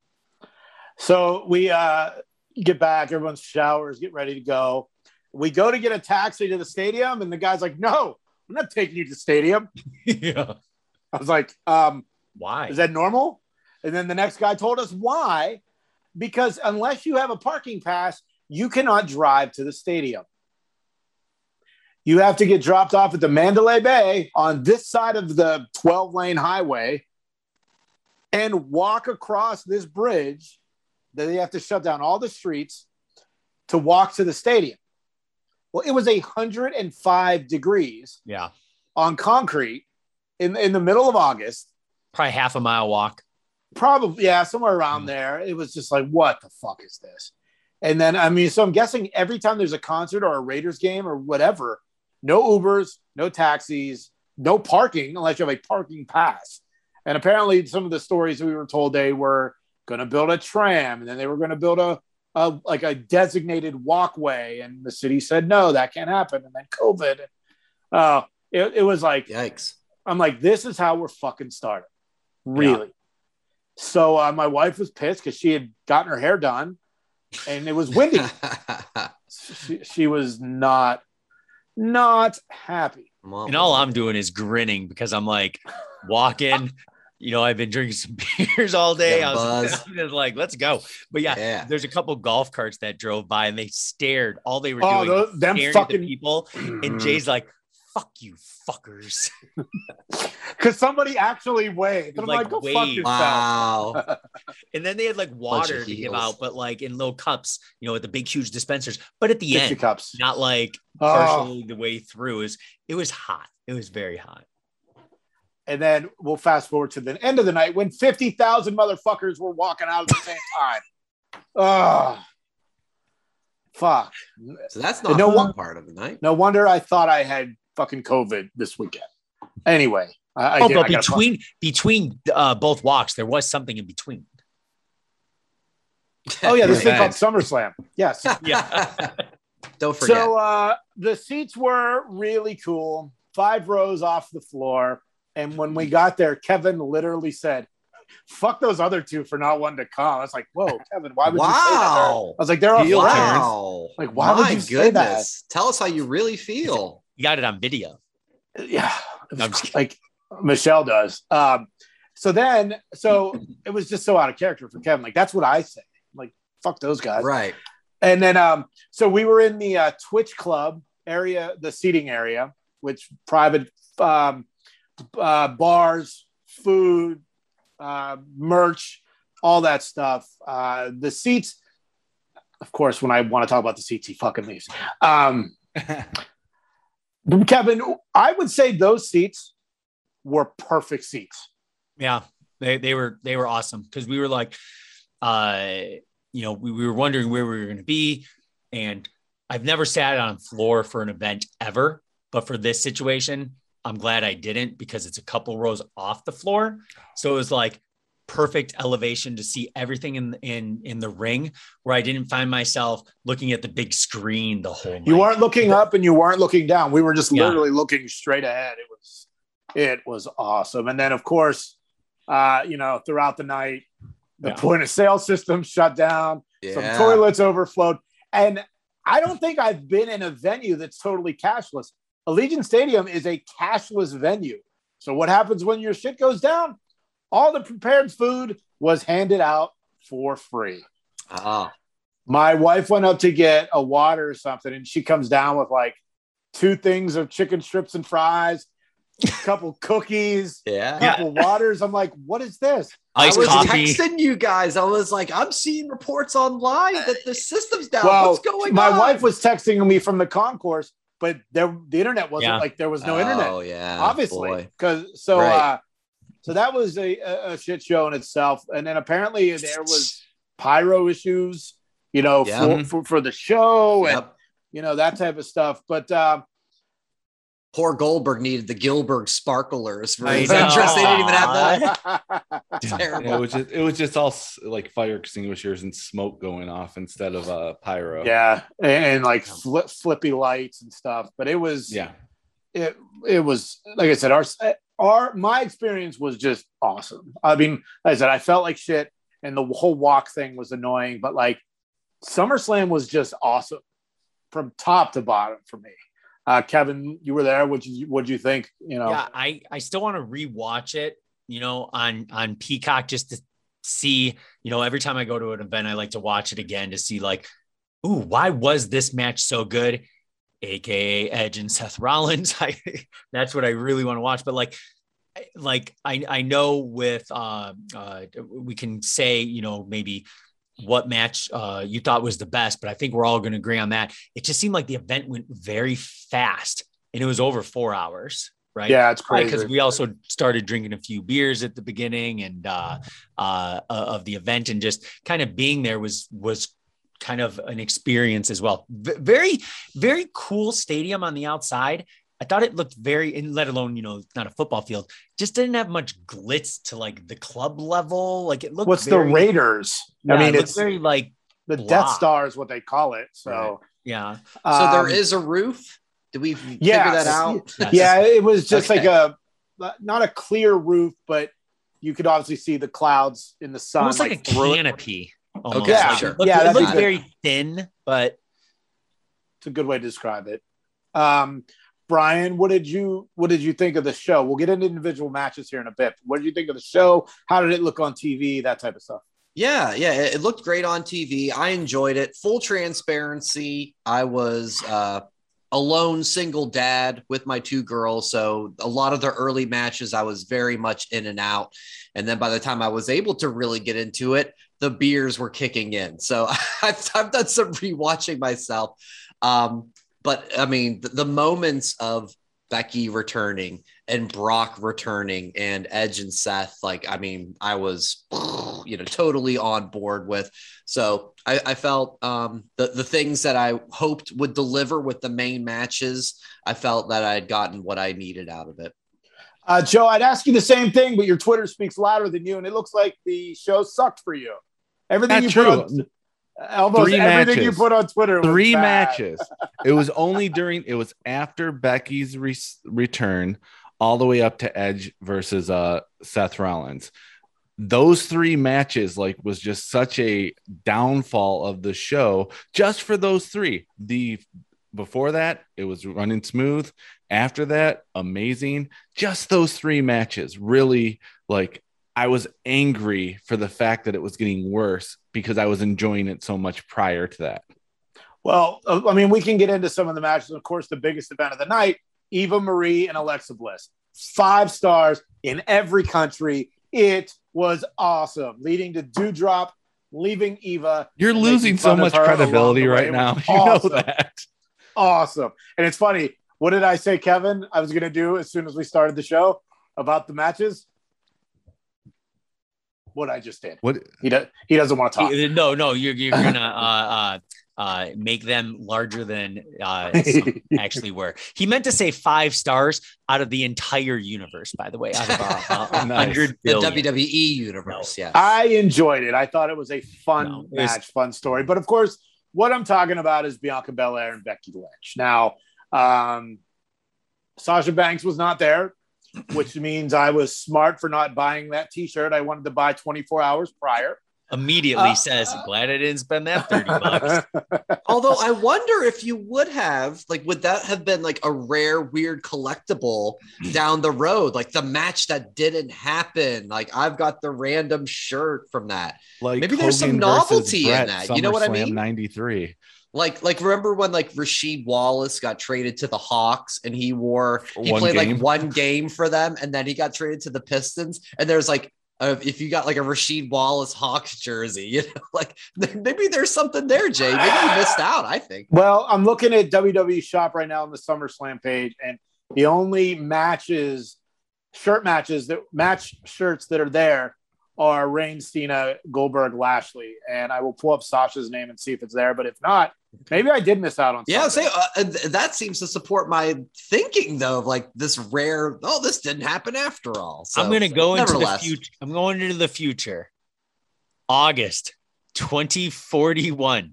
So we uh, get back, everyone's showers, get ready to go. We go to get a taxi to the stadium, and the guy's like, "No, I'm not taking you to the stadium." [laughs] yeah. I was like, um, Why? "Is that normal?" And then the next guy told us why, because unless you have a parking pass, you cannot drive to the stadium. You have to get dropped off at the Mandalay Bay on this side of the 12 lane highway and walk across this bridge that they have to shut down all the streets to walk to the stadium. Well, it was 105 degrees yeah. on concrete in, in the middle of August. Probably half a mile walk. Probably, yeah, somewhere around Mm. there. It was just like, what the fuck is this? And then, I mean, so I'm guessing every time there's a concert or a Raiders game or whatever, no Ubers, no taxis, no parking unless you have a parking pass. And apparently, some of the stories we were told they were going to build a tram and then they were going to build a, a like a designated walkway. And the city said, no, that can't happen. And then COVID. Uh, it, it was like, Yikes. I'm like, this is how we're fucking starting. Really. So uh, my wife was pissed because she had gotten her hair done and it was windy. [laughs] she, she was not, not happy. And all I'm doing is grinning because I'm like walking. You know, I've been drinking some [laughs] beers all day. I was [laughs] just like, let's go. But yeah, Yeah. there's a couple golf carts that drove by and they stared. All they were Oh, doing those, them staring fucking at the people. And Jay's like, fuck you, fuckers. [laughs] Because somebody actually waved. And I'm Like, like, go fuck yourself. Wow. And then they had like water to give out, but like in little cups, you know, with the big, huge dispensers. But at the Dixie end, cups. not like Oh. partially the way through. It was, it was hot. It was very hot. And then we'll fast forward to the end of the night when 50,000 motherfuckers were walking out at the same time. Oh, fuck. So that's not No one one- part of the night. No wonder I thought I had fucking COVID this weekend. Anyway, I, I oh, did- but I got a- between between uh, both walks, there was something in between. [laughs] oh yeah, this thing called SummerSlam. Yes. [laughs] Yeah. [laughs] Don't forget. So uh, the seats were really cool, five rows off the floor. And when we got there, Kevin literally said, "Fuck those other two for not wanting to come." I was like, "Whoa, Kevin, why would you say that?" wow. I was like, "They're all Heel friends." Wow. Like, why would My you say that? goodness. Tell us how you really feel. You got it on video. Yeah, it was I'm just like Michelle does. Um, so then, so [laughs] it was just so out of character for Kevin. Like that's what I say. Like fuck those guys. Right. And then, um, so we were in the uh, Twitch Club area, the seating area, which private um, uh, bars, food, uh, merch, all that stuff. Uh, the seats, of course, when I want to talk about the seats, he fucking leaves. Um, [laughs] Kevin, I would say those seats were perfect seats. Yeah, they they were they were awesome because we were like, uh, you know, we, we were wondering where we were going to be, and I've never sat on floor for an event ever, but for this situation, I'm glad I didn't because it's a couple rows off the floor, so it was like perfect elevation to see everything in in in the ring where I didn't find myself looking at the big screen the whole night. You weren't looking up and you weren't looking down. We were just Yeah. literally looking straight ahead. It was it was awesome. And then of course, uh, you know, throughout the night, the Yeah. point of sale system shut down, some toilets overflowed. And I don't think I've been in a venue that's totally cashless. Allegiant Stadium is a cashless venue. So what happens when your shit goes down? All the prepared food was handed out for free Ah. my wife went up to get a water or something and she comes down with like two things of chicken strips and fries a couple [laughs] cookies a Yeah. couple waters i'm like what is this iced I was coffee. texting you guys. I was like, I'm seeing reports online that the system's down. well What's going my on? My wife was texting me from the concourse but there the internet wasn't Yeah. like there was no oh, internet yeah. obviously because so Right. uh so that was a, a, a shit show in itself and then apparently there was pyro issues you know Yeah. for, for, for the show and you know that type of stuff but um Poor Goldberg needed the Gilbert sparklers for his know. entrance. They didn't even have that. [laughs] [laughs] that. Terrible. It was just it was just all like fire extinguishers and smoke going off instead of uh pyro. yeah, and, and like flip, flippy lights and stuff. But it was Yeah. it it was like I said, our our my experience was just awesome. I mean, like I said, I felt like shit, and the whole walk thing was annoying, but like SummerSlam was just awesome from top to bottom for me. Uh, Kevin, you were there. What you what you think? You know, Yeah, I I still want to rewatch it, you know, on on Peacock just to see, you know, every time I go to an event, I like to watch it again to see like, ooh, why was this match so good? AKA Edge and Seth Rollins. [laughs] I that's what I really want to watch. But like like I I know with uh uh we can say, you know, maybe what match uh, you thought was the best, but I think we're all going to agree on that. It just seemed like the event went very fast and it was over four hours, right? yeah, it's crazy. because we also started drinking a few beers at the beginning and uh, uh, of the event, and just kind of being there was was kind of an experience as well. V- very very cool stadium on the outside. I thought it looked very, and let alone you know, not a football field. Just didn't have much glitz to like the club level. Like it looked. What's very, the Raiders? Yeah, I mean, looked it's very like the blah. Death Star is what they call it. So, yeah. So um, there is a roof. Did we figure that out? [laughs] Yeah it was just Okay. like a not a clear roof but you could obviously see the clouds in the sun almost like, a through canopy. Almost. Okay, Like, sure. It looked, Yeah, it that's looked very thin, but it's a good way to describe it um brian what did you what did you think of the show we'll get into individual matches here in a bit what did you think of the show how did it look on tv that type of stuff Yeah, yeah, it it looked great on TV. I enjoyed it. Full transparency. I was uh a lone single dad with my two girls. So a lot of the early matches, I was very much in and out. And then by the time I was able to really get into it, the beers were kicking in. So [laughs] I've, I've done some rewatching myself. Um, but I mean, the, the moments of Becky returning and Brock returning and Edge and Seth, like, I mean, I was, you know, totally on board with. So I, I felt um, the, the things that I hoped would deliver with the main matches, I felt that I had gotten what I needed out of it. Uh, Joe, I'd ask you the same thing, but your Twitter speaks louder than you, and it looks like the show sucked for you. Everything Not you true. put on, almost Three everything you put on Twitter. was Three bad. matches. It was only [laughs] during. It was after Becky's re- return, all the way up to Edge versus uh Seth Rollins. Those three matches, like, was just such a downfall of the show. Just for those three. The before that, it was running smooth. After that, amazing. Just those three matches, really like. I was angry for the fact that it was getting worse because I was enjoying it so much prior to that. Well, uh, I mean, we can get into some of the matches. Of course, the biggest event of the night Eva Marie and Alexa Bliss. Five stars in every country. It was awesome, leading to Doudrop leaving Eva. You're losing so much credibility right now. [laughs] You awesome. know that. Awesome. And it's funny. What did I say, Kevin? I was going to do as soon as we started the show about the matches. What I just did. What He does. He doesn't want to talk. No, no, you're you're gonna [laughs] uh, uh, uh, make them larger than uh, [laughs] some actually were. He meant to say five stars out of the entire universe. By the way, out of a, a, a [laughs] Nice. hundred The. WWE universe, yes. I enjoyed it. I thought it was a fun No, was- match, fun story. But of course, what I'm talking about is Bianca Belair and Becky Lynch. Now, um, Sasha Banks was not there, which means I was smart for not buying that T-shirt. I wanted to buy 24 hours prior. Immediately Uh, says, "Glad I didn't spend that thirty bucks." [laughs] Although I wonder if you would have, like, would that have been like a rare, weird collectible down the road? Like the match that didn't happen. Like I've got the random shirt from that. like Maybe there's some Hogan versus novelty in Brett, that. You know what I mean? 93. Like, like remember when like Rasheed Wallace got traded to the Hawks and he wore he One played game. like one game for them and then he got traded to the Pistons and there's like uh, if you got like a Rasheed Wallace Hawks jersey, [laughs] you know, like maybe there's something there, Jay. Maybe you missed out. I think. Well, I'm looking at WWE Shop right now on the SummerSlam page, and the only matches, shirt matches that match shirts that are there are Reigns, Cena, Goldberg, Lashley, and I will pull up Sasha's name and see if it's there. But if not, maybe I did miss out on. Yeah, say uh, that seems to support my thinking though of like this rare. Oh, this didn't happen after all. So, I'm gonna go into the future. I'm going into the future. August 2041.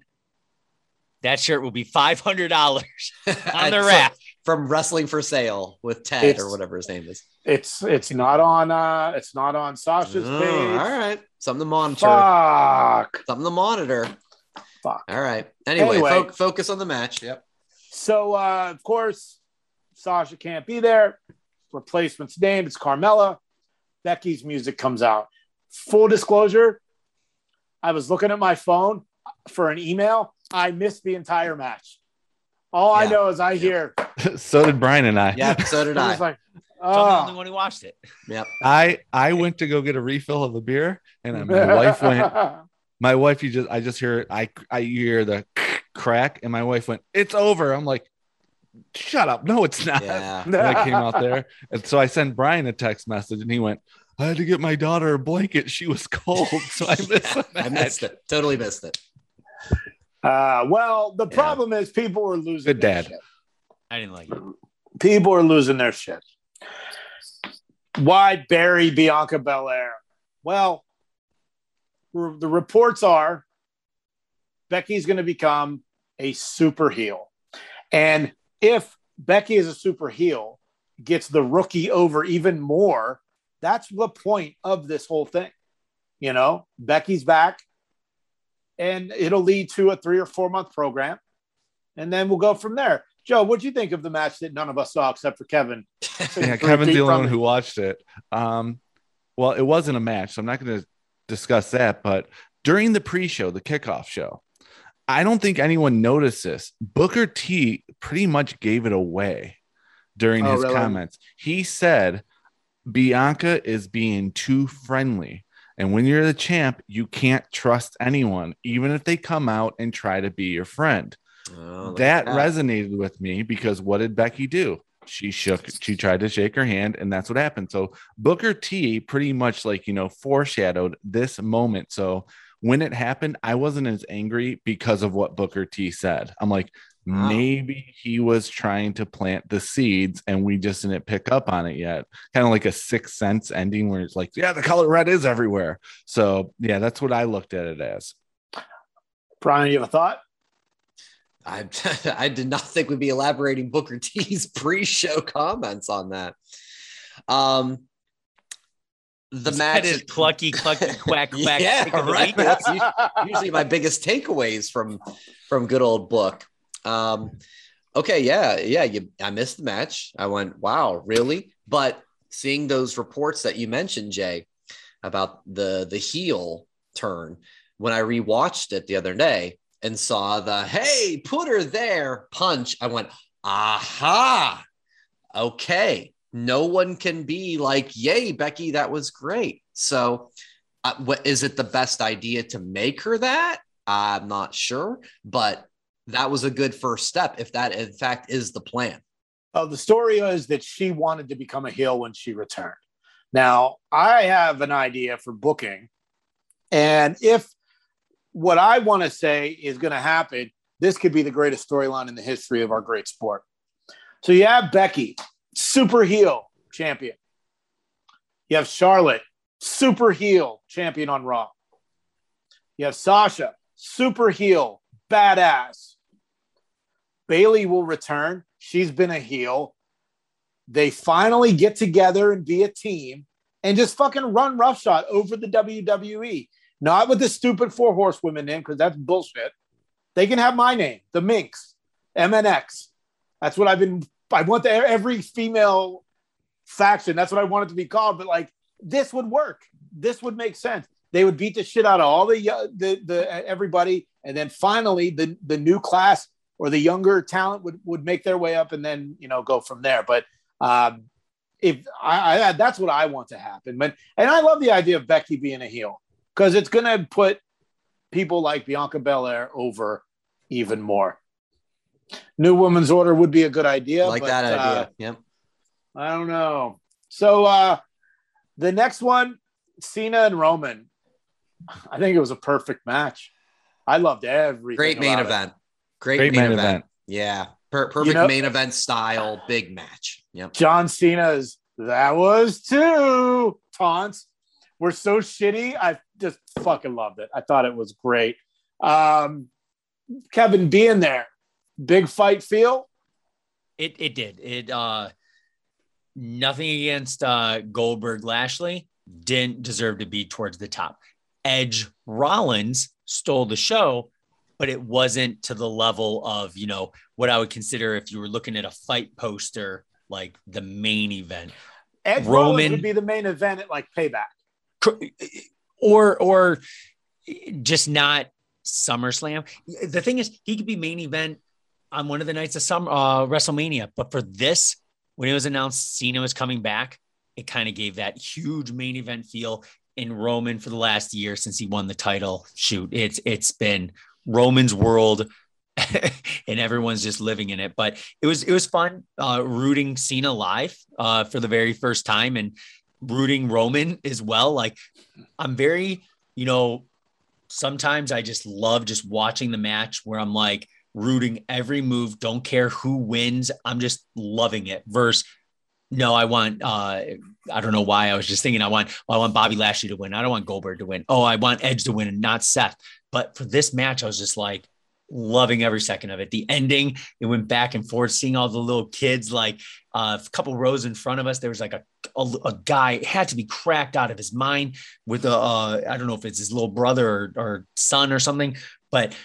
That shirt will be five hundred dollars [laughs] on the It's rack. from Wrestling for Sale with Ted It's- or whatever his name is. it's it's not on. uh It's not on Sasha's Oh, page. all right, something to monitor. Fuck. Something to monitor. Fuck. All right. Anyway, Anyway. fo- focus on the match. Yep. So uh, of course, Sasha can't be there. Replacement's named. It's Carmella. Becky's music comes out. Full disclosure, I was looking at my phone for an email. I missed the entire match. All I know is I hear. [laughs] so did Brian and I. Yeah, So did [laughs] I I. was like, I'm the only oh. one who watched it. Yep. I I went to go get a refill of the beer, and my [laughs] wife went. My wife, you just I just hear I I hear the crack, and my wife went, "It's over." I'm like, "Shut up! No, it's not." Yeah. And I came out there, and so I sent Brian a text message, and he went, "I had to get my daughter a blanket. She was cold, [laughs] so I missed the I missed it. Totally missed it. Uh, well, the Yeah. problem is people were losing. Good their dad. shit. I didn't like it. People are losing their shit. Why bury Bianca Belair? Well, r- the reports are Becky's going to become a super heel. And if Becky is a super heel, gets the rookie over even more, that's the point of this whole thing. You know, Becky's back and it'll lead to a three or four month program. And then we'll go from there. Joe, what do you think of the match that none of us saw except for Kevin? [laughs] yeah, Kevin's the only one who watched it. Um, well, it wasn't a match, so I'm not going to discuss that. But during the pre-show, the kickoff show, I don't think anyone noticed this. Booker T pretty much gave it away during Oh, his really? comments. He said Bianca is being too friendly. And when you're the champ, you can't trust anyone, even if they come out and try to be your friend. Oh, look that resonated with me because what did Becky do? She shook, she tried to shake her hand, and that's what happened. So Booker T pretty much like, you know, foreshadowed this moment. So when it happened, I wasn't as angry because of what Booker T said. I'm like, Wow. maybe he was trying to plant the seeds and we just didn't pick up on it yet. Kind of like a sixth sense ending where it's like, yeah, the color red is everywhere. So yeah, that's what I looked at it as. Brian, you have a thought? I [laughs] I did not think we'd be elaborating Booker T's [laughs] pre-show comments on that. Um, the His match is clucky, clucky, [laughs] quack, quack. yeah, pick of the right. That's usually, usually my biggest takeaways from from good old book. Um, okay, yeah, yeah. You, I missed the match. I went, wow, really? But seeing those reports that you mentioned, Jay, about the the heel turn, when I rewatched it the other day and saw the hey, put her there punch, I went, aha, okay. No one can be like, yay, Becky, that was great. So, uh, what is it the best idea to make her that? I'm not sure, but that was a good first step if that in fact is the plan. Oh, the story is that she wanted to become a heel when she returned. Now, I have an idea for booking. And if what I want to say is going to happen, this could be the greatest storyline in the history of our great sport. So you have Becky, super heel champion. You have Charlotte, super heel champion on Raw. You have Sasha, super heel, badass. Bayley will return. She's been a heel. They finally get together and be a team and just fucking run roughshod over the WWE. Not with the stupid four horsewomen name, because that's bullshit. They can have my name, the Minx, MNX. That's what I've been. I want the, every female faction. That's what I want it to be called. But like, this would work. This would make sense. They would beat the shit out of all the uh, the the everybody, and then finally the the new class or the younger talent would would make their way up, and then you know go from there. But um, if I, I that's what I want to happen. But and I love the idea of Becky being a heel because it's going to put people like Bianca Belair over even more. New Women's Order would be a good idea. like but, that uh, idea. yep. I don't know. So uh the next one, Cena and Roman. I think it was a perfect match. I loved every Great main about it. event. Great, Great main, main event. event. Yeah. Per- perfect know- main event style, big match. Yep. John Cena's that was two taunts were so shitty. I just fucking loved it. I thought it was great. Um Kevin being there, big fight feel. It it did. It uh nothing against uh Goldberg Lashley didn't deserve to be towards the top. Edge Rollins stole the show, but it wasn't to the level of, you know, what I would consider if you were looking at a fight poster like the main event. Edge Roman- Rollins would be the main event at like payback. Or or just not SummerSlam. The thing is, he could be main event on one of the nights of some uh, WrestleMania, but for this, when it was announced Cena was coming back, it kind of gave that huge main event feel in Roman for the last year since he won the title. Shoot, it's it's been Roman's world. [laughs] and everyone's just living in it. But it was it was fun uh, rooting Cena live uh, for the very first time and rooting Roman as well. Like I'm very, you know, sometimes I just love just watching the match where I'm like rooting every move, don't care who wins. I'm just loving it. Versus, no, I want, uh, I don't know why I was just thinking I want, I want Bobby Lashley to win. I don't want Goldberg to win. Oh, I want Edge to win and not Seth. But for this match, I was just like, loving every second of it. The ending, it went back and forth, seeing all the little kids, like uh, a couple rows in front of us. There was like a, a, a guy had to be cracked out of his mind with a, uh, I don't know if it's his little brother or, or son or something, but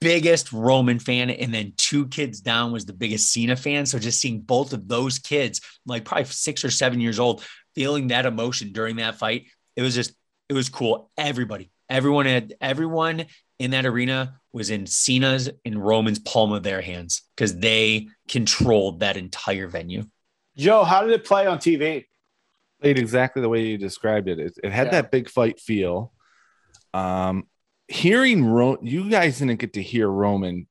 biggest Roman fan. And then two kids down was the biggest Cena fan. So just seeing both of those kids, like probably six or seven years old, feeling that emotion during that fight, it was just, it was cool. Everybody, everyone had, everyone in that arena was in Cena's and Roman's palm of their hands because they controlled that entire venue. Joe, how did it play on TV? played exactly the way you described it. It, it had Yeah. that big fight feel. Um, hearing Ro- you guys didn't get to hear Roman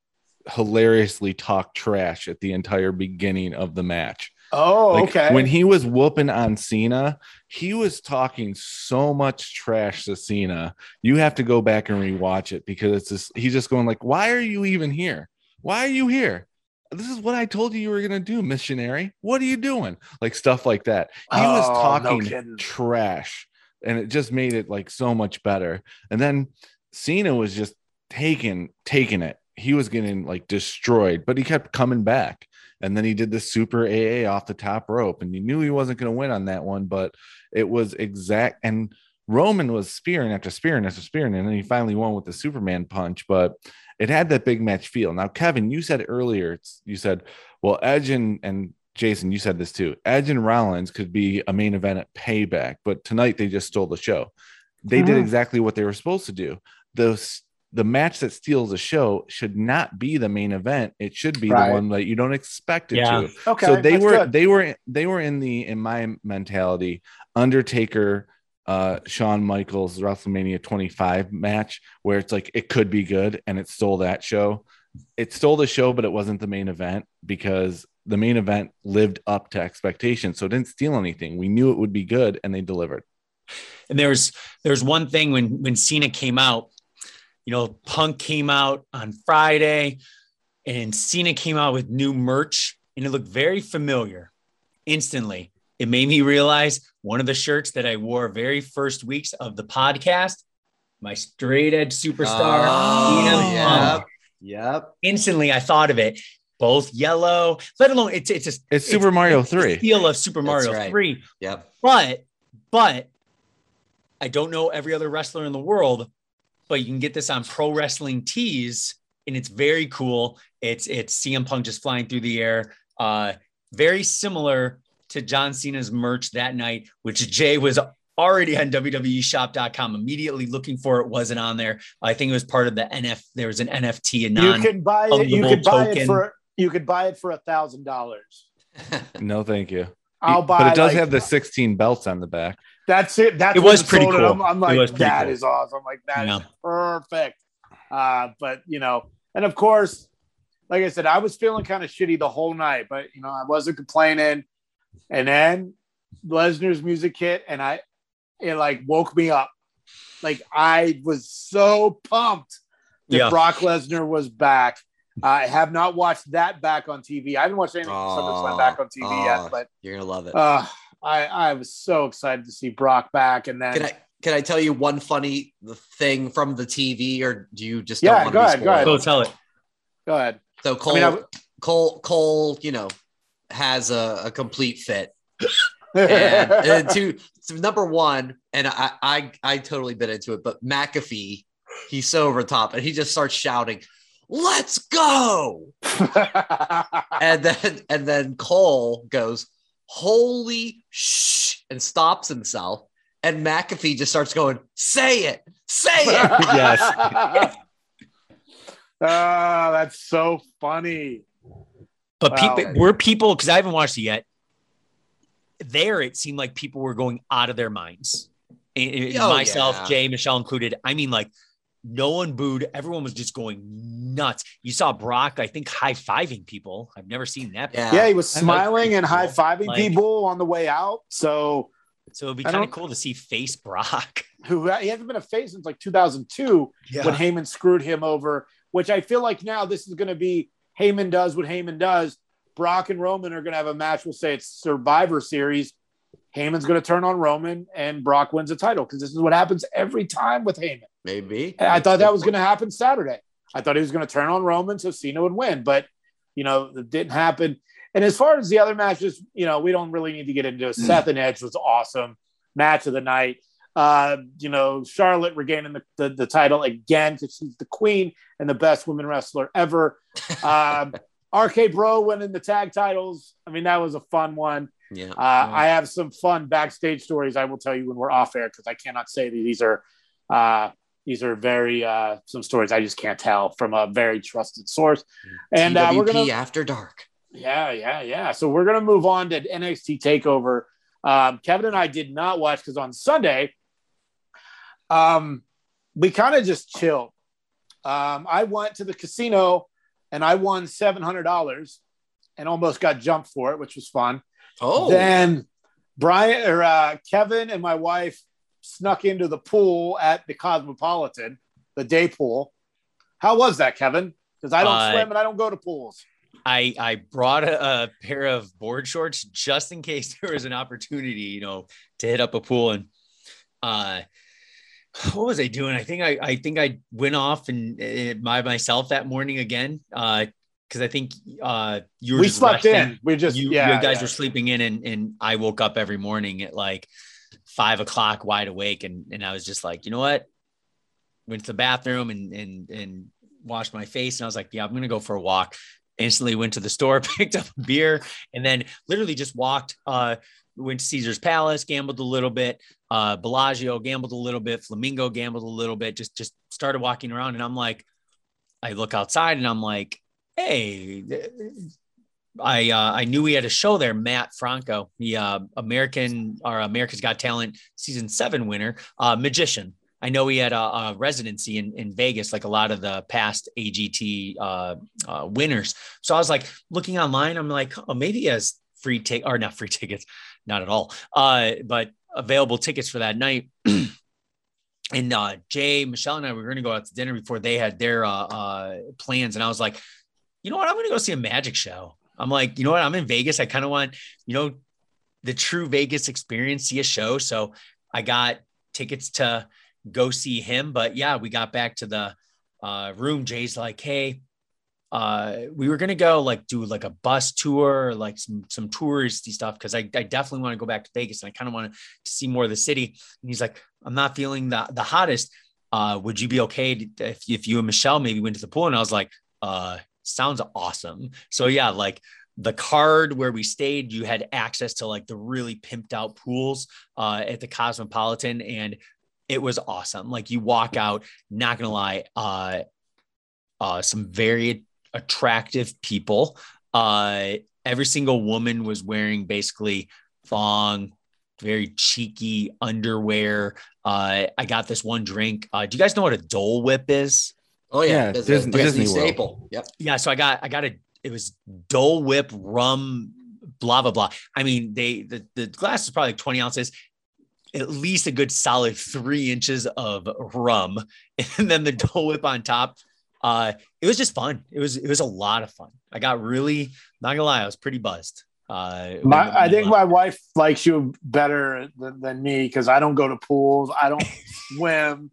hilariously talk trash at the entire beginning of the match. Oh, Like, okay. When he was whooping on Cena, he was talking so much trash to Cena. You have to go back and rewatch it because it's just he's just going like, "Why are you even here? Why are you here? This is what I told you you were gonna do, missionary. What are you doing?" Like stuff like that. He was Oh, no talking kidding. trash, and it just made it like so much better. And then Cena was just taking taking it. He was getting like destroyed, but he kept coming back. And then he did the super AA off the top rope, and you knew he wasn't going to win on that one, but it was exact. And Roman was spearing after spearing after spearing, and then he finally won with the Superman punch. But it had that big match feel. Now, Kevin, you said earlier, you said, well, Edge and, and Jason, you said this too. Edge and Rollins could be a main event at Payback, but tonight they just stole the show. They did Mhm. exactly what they were supposed to do. The the match that steals the show should not be the main event. It should be Right. the one that you don't expect it Yeah. to. okay. so they were good. they were they were in the in my mentality Undertaker uh Shawn Michaels WrestleMania 25 match where it's like it could be good and it stole that show. It stole the show, but it wasn't the main event because the main event lived up to expectations. So it didn't steal anything. We knew it would be good and they delivered. And there's there's one thing when when Cena came out, you know, Punk came out on Friday, and Cena came out with new merch, and it looked very familiar. Instantly, it made me realize one of the shirts that I wore very first weeks of the podcast, my straight edge superstar, Oh, CM yep. Punk. Yep. Instantly, I thought of it. Both yellow, let alone it's it's just It's Super Mario 3. the feel of Super Mario right. 3. Yep. But, but I don't know every other wrestler in the world, but you can get this on Pro Wrestling Tees, and it's very cool. It's it's CM Punk just flying through the air. Uh, very similar to John Cena's merch that night, which Jay was already on WWEshop.com immediately looking for it wasn't on there. I think it was part of the NF. There was an NFT and you can buy it. You could buy it for you could buy it for a thousand dollars. No, thank you. I'll buy. but it does like- have the 16 belts on the back. That's it. That's It was pretty cool. I'm, I'm like, that cool. is awesome. I'm like, that is Yeah. perfect. Uh, but you know, and of course, like I said, I was feeling kind of shitty the whole night, but you know, I wasn't complaining. And then Lesnar's music hit, and I it like woke me up. Like I was so pumped that Yeah. Brock Lesnar was back. I have not watched that back on TV. I haven't watched anything from SummerSlam back on TV aw. yet, but You're gonna love it. uh, I I was so excited to see Brock back, and then can I can I tell you one funny thing from the TV, or do you just Yeah, don't want go to be ahead, go ahead. Go tell it. go ahead. So I Cole, mean, I, Cole, Cole, you know, has a, a complete fit. [laughs] and, and to, to number one, and I, I I totally bit into it, but McAfee, he's so over the top, and he just starts shouting, "Let's go!" [laughs] And then and then Cole goes, "Holy shh!" and stops himself, and McAfee just starts going, "Say it, say it." [laughs] Yes. [laughs] Ah, that's so funny. But Wow. people were people because I haven't watched it yet. There, it seemed like people were going out of their minds. I- I- Oh, myself, yeah. Jay, Michelle included. I mean, like no one booed. Everyone was just going nuts. You saw Brock, I think, high fiving people. I've never seen that. Yeah. Yeah, he was That's smiling and high fiving Like- people on the way out. So So it'd be kind of cool to see face Brock. [laughs] who uh, he hasn't been a face since like 2002 yeah. when Heyman screwed him over. Which I feel like now this is going to be Heyman does what Heyman does. Brock and Roman are going to have a match. We'll say it's Survivor Series. Heyman's going to turn on Roman and Brock wins the title because this is what happens every time with Heyman. Maybe. And I thought that was going to happen Saturday. I thought he was going to turn on Roman so Cena would win, but you know, it didn't happen. And as far as the other matches, you know, we don't really need to get into it. Seth and Edge was awesome match of the night. Uh, you know, Charlotte regaining the, the, the title again because she's the queen and the best women wrestler ever. [laughs] Um, RK Bro winning the tag titles. I mean, that was a fun one. Yeah. Uh, I have some fun backstage stories I will tell you when we're off air because I cannot say that these are uh, These are very uh, some stories I just can't tell from a very trusted source. And uh, we're gonna after dark. yeah, yeah, yeah. So we're gonna move on to NXT Takeover. Um, Kevin and I did not watch because on Sunday, um, we kind of just chilled. Um, I went to the casino and I won seven hundred dollars and almost got jumped for it, which was fun. Oh, Then Brian or uh, Kevin and my wife snuck into the pool at the Cosmopolitan, the day pool. How was that, Kevin? Because I don't Uh, swim and I don't go to pools. I I brought a, a pair of board shorts just in case [laughs] there was an opportunity, you know, to hit up a pool. And uh, what was I doing? I think I I think I went off and uh, by myself that morning again. Uh, because I think uh you were We slept resting. in. We just you, yeah, you guys yeah. were sleeping in and, and I woke up every morning at like five o'clock wide awake and, and I was just like, you know what? Went to the bathroom and and and washed my face and I was like, yeah, I'm gonna go for a walk. Instantly went to the store, [laughs] picked up a beer, and then literally just walked. Uh, went to Caesar's Palace, gambled a little bit. Uh, Bellagio gambled a little bit. Flamingo gambled a little bit. Just just started walking around, and I'm like, I look outside and I'm like, hey, I uh, I knew we had a show there. Mat Franco, the uh, American or America's Got Talent season seven winner, uh, magician. I know he had a, a residency in, in Vegas, like a lot of the past AGT uh, uh, winners. So I was like looking online. I'm like, oh, maybe he has free tick or not free [laughs] tickets, not at all, uh, but available tickets for that night. [clears throat] and Jay, Michelle, and I were going to go out to dinner before they had their plans, and I was like, you know what, I'm going to go see a magic show. I'm like, you know what, I'm in Vegas. I kind of want, you know, the true Vegas experience, see a show. So I got tickets to go see him. But yeah, we got back to the uh, room. Jay's like, hey, uh, we were gonna go like do like a bus tour, or like some some touristy stuff because I, I definitely want to go back to Vegas and I kind of want to see more of the city. And he's like, I'm not feeling the the hottest. Uh, would you be okay to, if if you and Michelle maybe went to the pool? And I was like, uh, sounds awesome. So yeah, like the card where we stayed, you had access to like the really pimped out pools uh, at the Cosmopolitan, and it was awesome. Like you walk out, not gonna lie, uh, uh, some very attractive people. Uh, every single woman was wearing basically thong, very cheeky underwear. Uh, I got this one drink. Uh, do you guys know what a Dole Whip is? Oh yeah, Yeah, Disney, Disney- Disney Disney World. staple. Yep. Yeah, so I got I got a it was Dole Whip rum, blah blah blah. I mean, they the, the glass is probably like 20 ounces, at least a good solid three inches of rum, [laughs] and then the Dole Whip on top. Uh, it was just fun. It was it was a lot of fun. I got really not gonna lie, I was pretty buzzed. Uh, My, I when- think my wife likes you better than, than me because I don't go to pools. I don't [laughs] swim,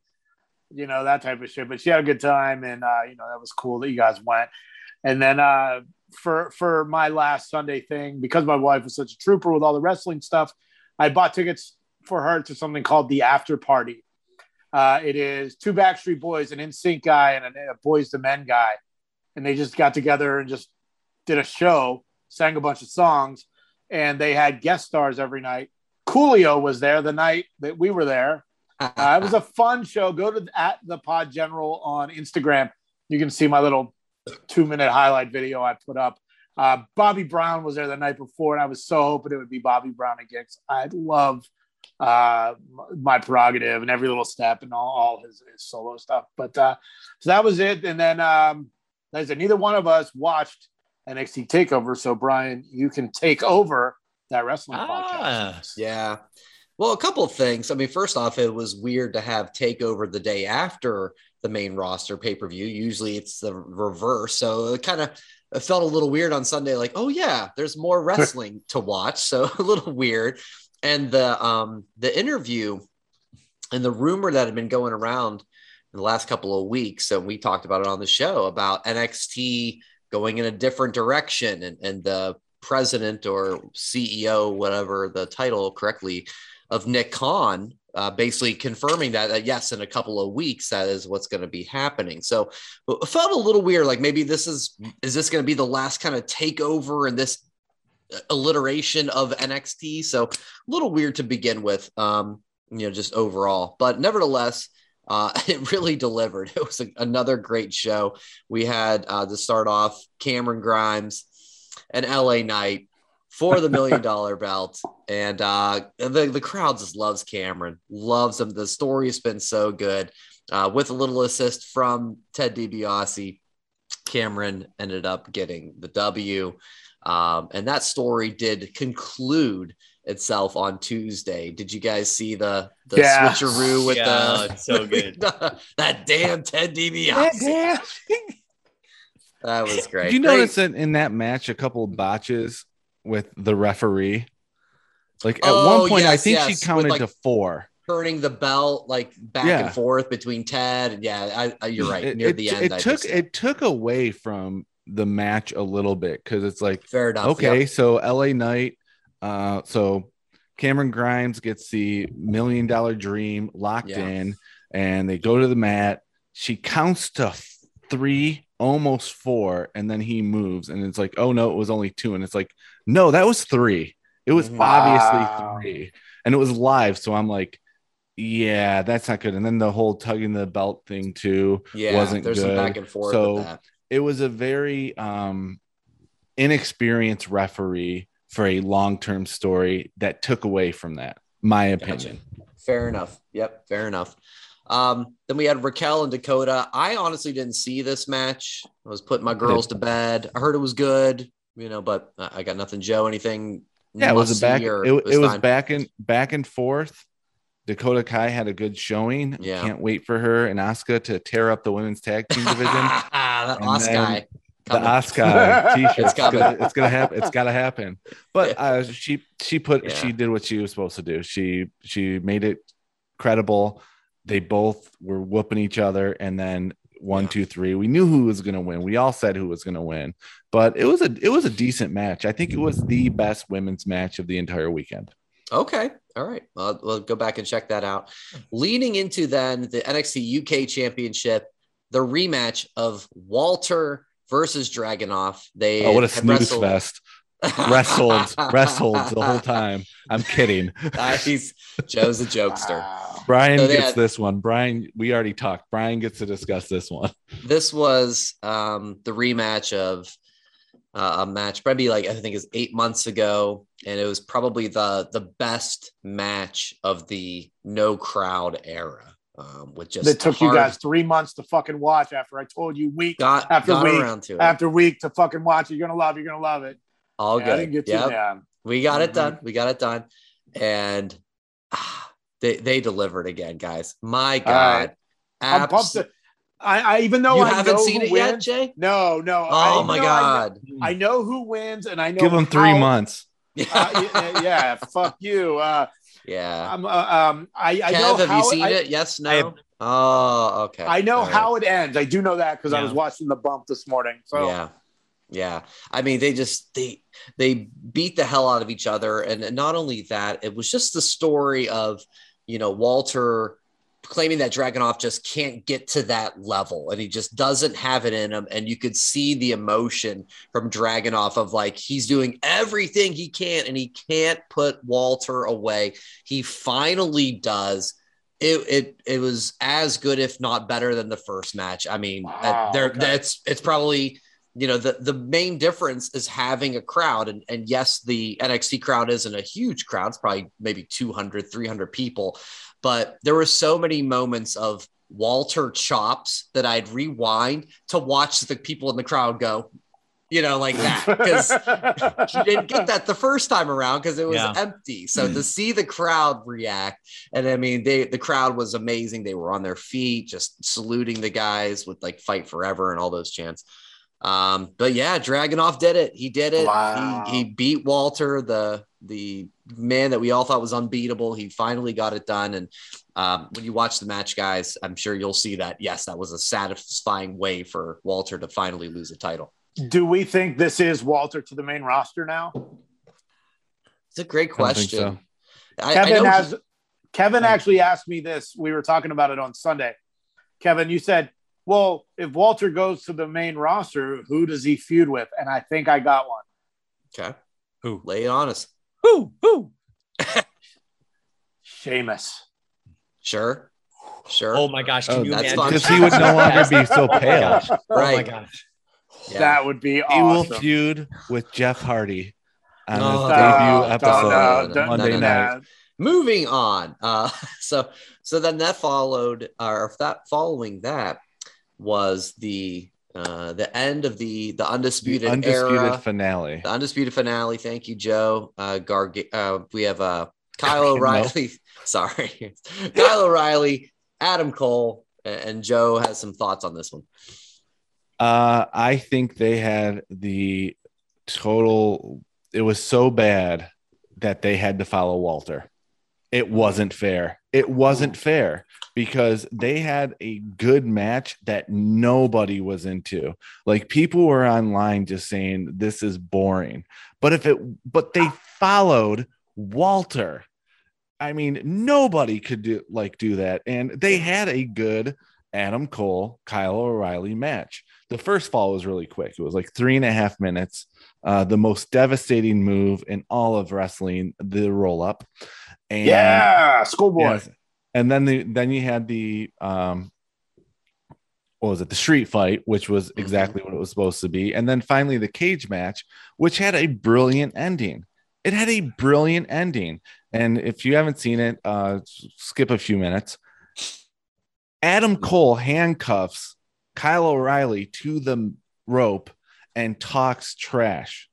you know, that type of shit. But she had a good time, and uh, you know that was cool that you guys went. And then uh, for for my last Sunday thing, because my wife was such a trooper with all the wrestling stuff, I bought tickets for her to something called the After Party. Uh, it is two Backstreet Boys, an NSYNC guy, and a, a Boyz II Men guy, and they just got together and just did a show, sang a bunch of songs, and they had guest stars every night. Coolio was there the night that we were there. Uh, it was a fun show. Go to at the Pod General on Instagram. You can see my little two minute highlight video I put up. Uh, Bobby Brown was there the night before, and I was so hoping it would be Bobby Brown again. 'cause I love uh, my prerogative and every little step and all, all his, his solo stuff. But uh, so that was it. And then, um, like I said, neither one of us watched NXT Takeover. So, Brian, you can take over that wrestling Ah. podcast. Yeah. Well, a couple of things. I mean, first off, it was weird to have takeover the day after the main roster pay per view. Usually it's the reverse. So it kind of it felt a little weird on Sunday, like, oh yeah, there's more [laughs] wrestling to watch. So [laughs] a little weird. And the um the interview and the rumor that had been going around in the last couple of weeks, and we talked about it on the show about NXT going in a different direction and, and the president or CEO, whatever the title correctly, of Nick Khan, uh, basically confirming that, that yes, in a couple of weeks, that is what's going to be happening. So it felt a little weird. Like maybe this is is this going to be the last kind of takeover and this alliteration of NXT? So a little weird to begin with, um, you know, just overall. But nevertheless, uh, [laughs] it really delivered. It was a, another great show. We had uh, to start off Cameron Grimes and LA Knight for the million dollar belt. And uh, the, the crowd just loves Cameron, loves him. The story has been so good. Uh, with a little assist from Ted DiBiase, Cameron ended up getting the W. Um, and that story did conclude itself on Tuesday. Did you guys see the the Yeah. switcheroo with Yeah, the so good. [laughs] that damn Ted DiBiase? That was [laughs] great. Did you Great. notice that in that match a couple of botches with the referee? Like at Oh, one point, I think yes, she with, counted like, to four. turning the belt like back Yeah. and forth between Ted and yeah, I, I, you're right. It, Near it- the it end, I took just- it took away from the match a little bit because it's like fair enough. okay, yep. so LA Knight, uh, so Cameron Grimes gets the million dollar dream locked Yeah. in, and they go to the mat. She counts to three, almost four, and then he moves, and it's like, oh no, it was only two, and it's like, no, that was three. It was Mhm. obviously three, and it was live, so I'm like. Yeah, that's not good. And then the whole tugging the belt thing too Yeah, wasn't there's good. some back and forth So- with that. it was a very um inexperienced referee for a long-term story that took away from that my opinion Fair enough. Yep, fair enough. Um, then we had Raquel and Dakota. I honestly didn't see this match. I was putting my girls to bed. I heard it was good, you know, but I got nothing. Joe, anything? yeah it was a back it, it was time? back and back and forth dakota kai had a good showing Yeah. can't wait for her and Asuka to tear up the women's tag team division [laughs] that Oscar. then the. Asuka [laughs] t-shirt. It's It's, gonna, it's gonna happen. It's gotta happen. But uh, she she put Yeah. she did what she was supposed to do. She she made it credible. They both were whooping each other, and then one, Yeah. two, three. We knew who was gonna win. We all said who was gonna win. But it was a it was a decent match. I think it was the best women's match of the entire weekend. Okay. All right. Well, we'll go back and check that out. Leading into then the NXT UK Championship, the rematch of Walter versus Dragunov. They Oh, what a snooze wrestled- fest! Wrestled, wrestled the whole time. I'm kidding. [laughs] Nice. Joe's a jokester. Wow. Brian So gets had- this one. Brian, we already talked. Brian gets to discuss this one. This was um, the rematch of uh, a match, probably like I think it was eight months ago, and it was probably the the best match of the no crowd era. Um, with just That took you guys three months to fucking watch after I told you week got, after got week around to it. after week to fucking watch it. You're gonna love. it, You're gonna love it. All Yeah, good. I didn't get Yep. We got it Mhm. done. We got it done. And ah, they they delivered again, guys. My All right. God. I'm pumped. To, I, I even though you I haven't know seen who it yet, wins, Jay? No, no. Oh even my though I God. I know who wins, and I know Give them three how- months. [laughs] Uh, yeah, yeah, fuck you. Uh, yeah. I'm, uh, um, I, I know have how you seen I, it? Yes, no. I have- oh, okay. I know All right. how it ends. I do know that because I was watching the bump this morning. So Yeah. Yeah. I mean, they just they they beat the hell out of each other. And not only that, it was just the story of, you know, Walter claiming that Dragunov just can't get to that level and he just doesn't have it in him. And you could see the emotion from Dragunov of like he's doing everything he can and he can't put Walter away. He finally does. It, it it was as good, if not better, than the first match. I mean, Wow, uh, there okay. that's it's probably you know the the main difference is having a crowd and and yes the NXT crowd isn't a huge crowd it's probably maybe 200 300 people but there were so many moments of Walter chops that I'd rewind to watch the people in the crowd go you know like that because [laughs] you didn't get that the first time around because it was Yeah. empty. So to mm-hmm. see the crowd react, and I mean, they the crowd was amazing. They were on their feet, just saluting the guys with like "Fight Forever" and all those chants. Um, but yeah, Dragunov did it. He did it. Wow. He, he beat Walter, the the man that we all thought was unbeatable. He finally got it done. And um, when you watch the match, guys, I'm sure you'll see that yes, that was a satisfying way for Walter to finally lose a title. do we think this is Walter to the main roster now? It's a great I don't question. so. I, I Kevin know has Kevin actually asked me this. We were talking about it on Sunday. Kevin, you said, "Well, if Walter goes to the main roster, who does he feud with?" And I think I got one. okay. Who? Lay it on us. Who? Who? Sheamus. Sure. Sure. Oh my gosh! Can Oh, you that's imagine? Because he would no [laughs] longer be so Oh my pale. Oh my Right. gosh! Yeah. That would be awesome. He will feud with Jeff Hardy on No. his No, debut No, episode. no, no, don't Monday do night. that. Moving on. Uh, [laughs] so so then that followed, or that following that was the uh, the end of the the The undisputed, undisputed era, finale. the undisputed finale. Thank you, Joe. Uh, Garg- uh we have uh Kyle O'Reilly. [laughs] Sorry, Kyle O'Reilly, Adam Cole, and Joe has some thoughts on this one. Uh, I think they had the total. It was so bad that they had to follow Walter. It wasn't fair. It wasn't fair because they had a good match that nobody was into. Like people were online just saying this is boring. But if it but they followed Walter. I mean, nobody could do like do that. And they had a good Adam Cole, Kyle O'Reilly match. The first fall was really quick. It was like three and a half minutes. Uh, the most devastating move in all of wrestling, the roll up. And Yeah, schoolboy. Yes. And then the then you had the um what was it? The street fight, which was Mm-hmm. exactly what it was supposed to be. And then finally the cage match, which had a brilliant ending. It had a brilliant ending. And if you haven't seen it, uh skip a few minutes. Adam Cole handcuffs Kyle O'Reilly to the rope and talks trash.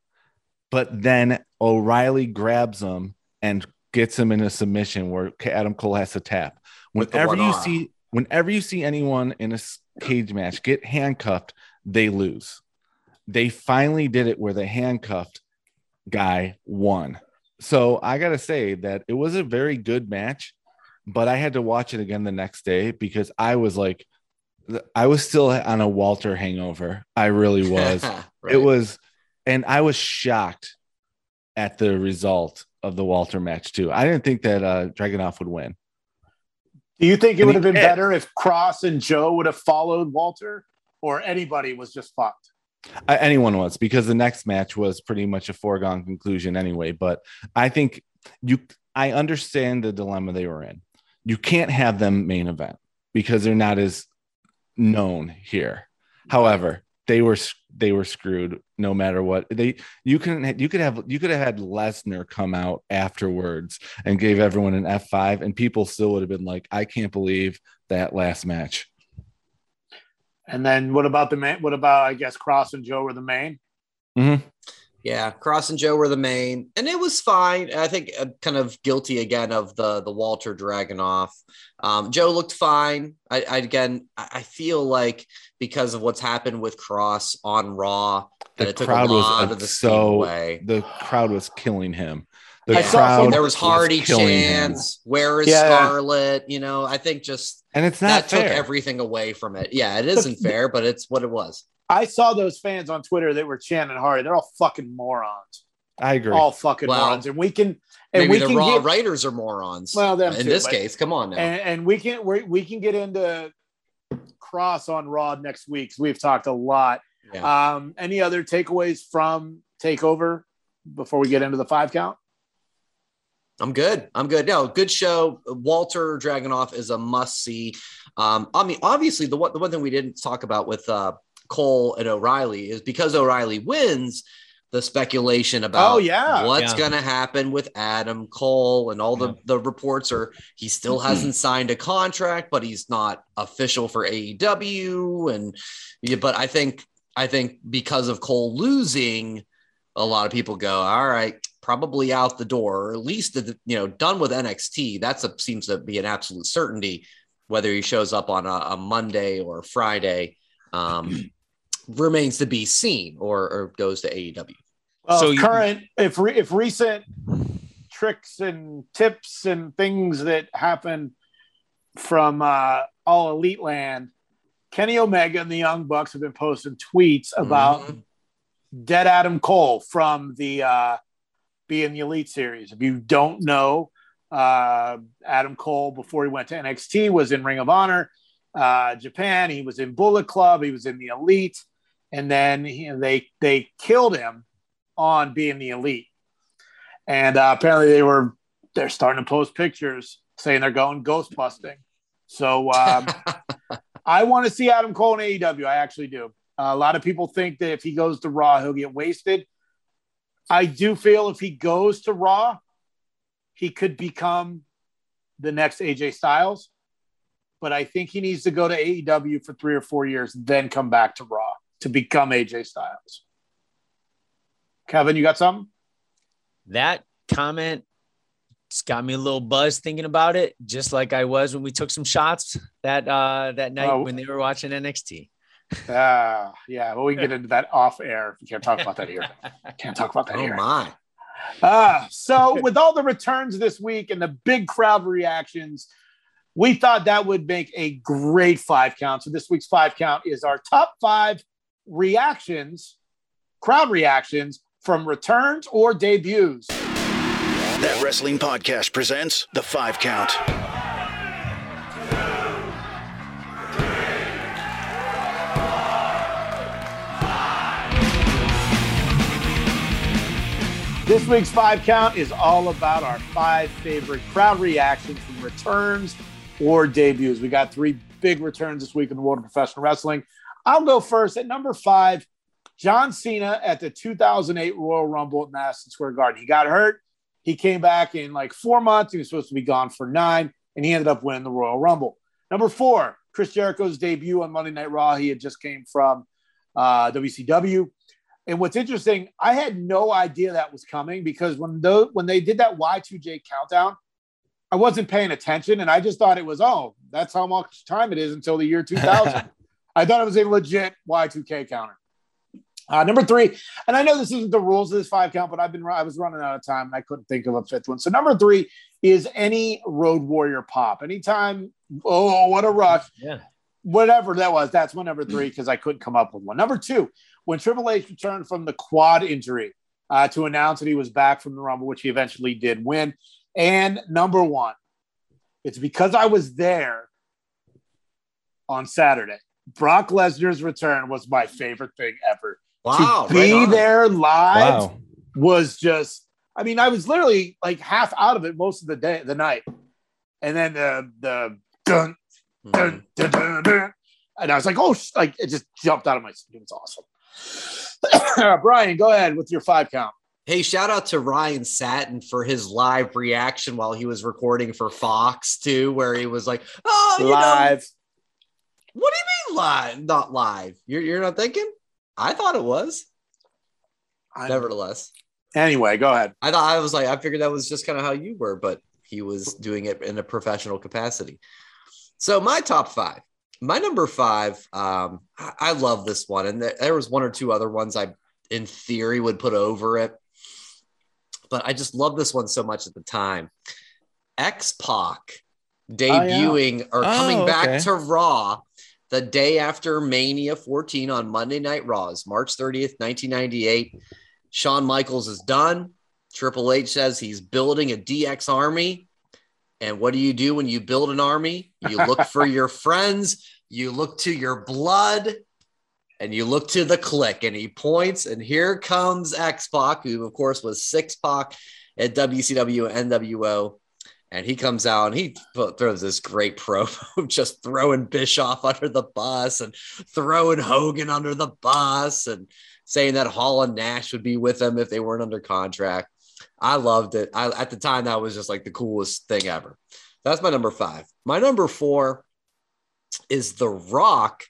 But then O'Reilly grabs him and gets him in a submission where Adam Cole has to tap. Whenever you arm. see whenever you see anyone in a cage match get handcuffed, they lose. They finally did it where the handcuffed guy won. So I got to say that it was a very good match, but I had to watch it again the next day because I was like, I was still on a Walter hangover. I really was. [laughs] Right. It was, and I was shocked at the result of the Walter match too. I didn't think that uh, Dragunov would win. Do you think it would have been better if Kross and Joe would have followed Walter, or anybody was just fucked? Uh, anyone was because the next match was pretty much a foregone conclusion anyway. But I think you, I understand the dilemma they were in. You can't have them main event because they're not as known here. However, they were they were screwed no matter what. They you can you could have you could have had Lesnar come out afterwards and gave everyone an F five, and people still would have been like, I can't believe that last match. And then what about the main? What about I guess Kross and Joe were the main? Mm-hmm. Yeah, Kross and Joe were the main, and it was fine. I think uh, kind of guilty again of the the Walter Dragunov. Um, Joe looked fine. I, I again, I I feel like because of what's happened with Kross on Raw, that The it took crowd a was lot of the so away. the crowd was killing him. The I crowd There was Hardy chants. Where is Yeah. Scarlet? You know, I think just and it's not that fair. took everything away from it. Yeah, it isn't fair, but it's what it was. I saw those fans on Twitter that were chanting Hardy. They're all fucking morons. I agree. All fucking Well, morons. And we can and Maybe we the can Raw get writers are morons. well them in too, this but- case, come on now. and, and we can we we can get into Kross on Raw next week. We've talked a lot. Yeah. Um, any other takeaways from Takeover before we get into the five count? I'm good. I'm good. No, good show. Walter Dragunov is a must see. Um, I mean, obviously, the one the one thing we didn't talk about with uh, Cole and O'Reilly is because O'Reilly wins. The speculation about Oh, yeah. what's Yeah. going to happen with Adam Cole and all the the reports are he still hasn't signed a contract, but he's not official for AEW. And yeah, but I think I think because of Cole losing, a lot of people go, all right, probably out the door, or at least the, you know done with NXT. That's a, seems to be an absolute certainty. Whether he shows up on a, a Monday or a Friday um, [clears throat] remains to be seen, or, or goes to AEW. Well, So if you- current, if re, if recent tricks and tips and things that happen from uh, all Elite Land, Kenny Omega and the Young Bucks have been posting tweets about Mhm. Dead Adam Cole from the uh, being the Elite Series. If you don't know, uh, Adam Cole before he went to NXT was in Ring of Honor, uh, Japan. He was in Bullet Club. He was in the Elite, and then he, they they killed him on being the Elite. And uh, apparently they were they're starting to post pictures saying they're going ghost busting. So um, [laughs] I want to see Adam Cole in AEW. I actually do. Uh, a lot of people think that if he goes to Raw, he'll get wasted. I do feel if he goes to Raw, he could become the next AJ Styles. But I think he needs to go to AEW for three or four years, then come back to Raw to become AJ Styles. Kevin, you got something? That comment it's got me a little buzz thinking about it, just like I was when we took some shots that uh that night Oh. when they were watching NXT. Uh, yeah, well, we can get into that off air. We can't talk about that here. [laughs] Can't talk about that Oh here. my. Uh, so [laughs] with all the returns this week and the big crowd reactions, we thought that would make a great five count. So this week's five count is our top five reactions, crowd reactions from returns or debuts. That Wrestling Podcast presents The Five Count. This week's five count is all about our five favorite crowd reactions from returns or debuts. We got three big returns this week in the world of professional wrestling. I'll go first at number five. John Cena at the 2008 Royal Rumble at Madison Square Garden. He got hurt. He came back in like four months. He was supposed to be gone for nine, and he ended up winning the Royal Rumble. Number four, Chris Jericho's debut on Monday Night Raw. He had just came from uh, WCW. And what's interesting, I had no idea that was coming because when those, when they did that Y2J countdown, I wasn't paying attention and I just thought it was, oh, that's how much time it is until the year 2000. [laughs] I thought it was a legit Y2K counter. Uh, number three, and I know this isn't the rules of this five count, but I've been I was running out of time and I couldn't think of a fifth one. So number three is any Road Warrior pop. Anytime, oh, what a rush! Yeah. whatever that was, that's my number three because I couldn't come up with one. Number two, when Triple H returned from the quad injury uh, to announce that he was back from the Rumble, which he eventually did win. And number one, it's because I was there on Saturday. Brock Lesnar's return was my favorite thing ever. Wow. to be on. there live Wow. was just I mean, I was literally like half out of it most of the day, the night. And then the the dun Mhm. dun, dun, dun, dun. and I was like, oh, sh-, like it just jumped out of my seat. It was awesome. [coughs] Brian, go ahead with your five count. Hey, shout out to Ryan Satin for his live reaction while he was recording for Fox too, where he was like, "Oh, you know, Live. What do you mean live? Not live? You're you're not thinking? I thought it was. I- Nevertheless, Anyway, go ahead. I thought I was like, I figured that was just kind of how you were, but he was doing it in a professional capacity. So my top five, my number five, um, I, I love this one, and there, there was one or two other ones I, in theory, would put over it, but I just love this one so much at the time. X Pac debuting or Oh, coming back to Raw the day after Mania 14 on Monday Night Raws, March 30th, 1998. Shawn Michaels is done. Triple H says he's building a DX army. And what do you do when you build an army? You look for [laughs] your friends, you look to your blood, and you look to the Kliq. And he points, and here comes X Pac, who, of course, was Syxx Pac at WCW and NWO. And he comes out and he throws this great promo, [laughs] just throwing Bischoff under the bus and throwing Hogan under the bus and saying that Hall and Nash would be with them if they weren't under contract. I loved it. I, at the time, that was just like the coolest thing ever. That's my number five. My number four is The Rock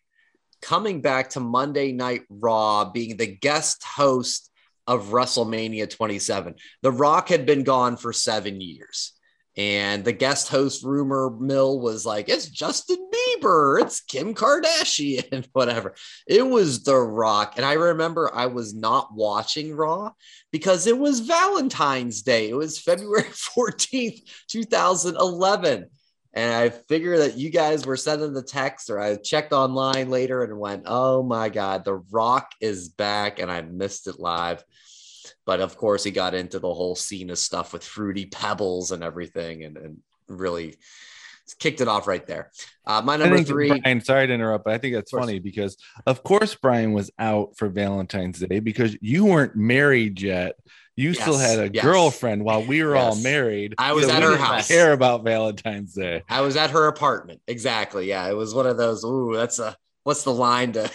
coming back to Monday Night Raw, being the guest host of WrestleMania 27. The Rock had been gone for seven years. And the guest host rumor mill was like, it's Justin Bieber, it's Kim Kardashian, [laughs] whatever. It was The Rock. And I remember I was not watching Raw because it was Valentine's Day. It was February [laughs] 14th, 2011. And I figured that you guys were sending the text, or I checked online later and went, oh my God, The Rock is back. And I missed it live. But of course, he got into the whole Cena stuff with Fruity Pebbles and everything and, and really kicked it off right there. Uh, my number three. Brian, sorry to interrupt, but I think that's funny because, of course, Brian was out for Valentine's Day because you weren't married yet. You still had a yes. girlfriend while we were all married. I was so at her didn't house. Care about Valentine's Day. I was at her apartment. Exactly. Yeah. It was one of those. Ooh, that's a what's the line to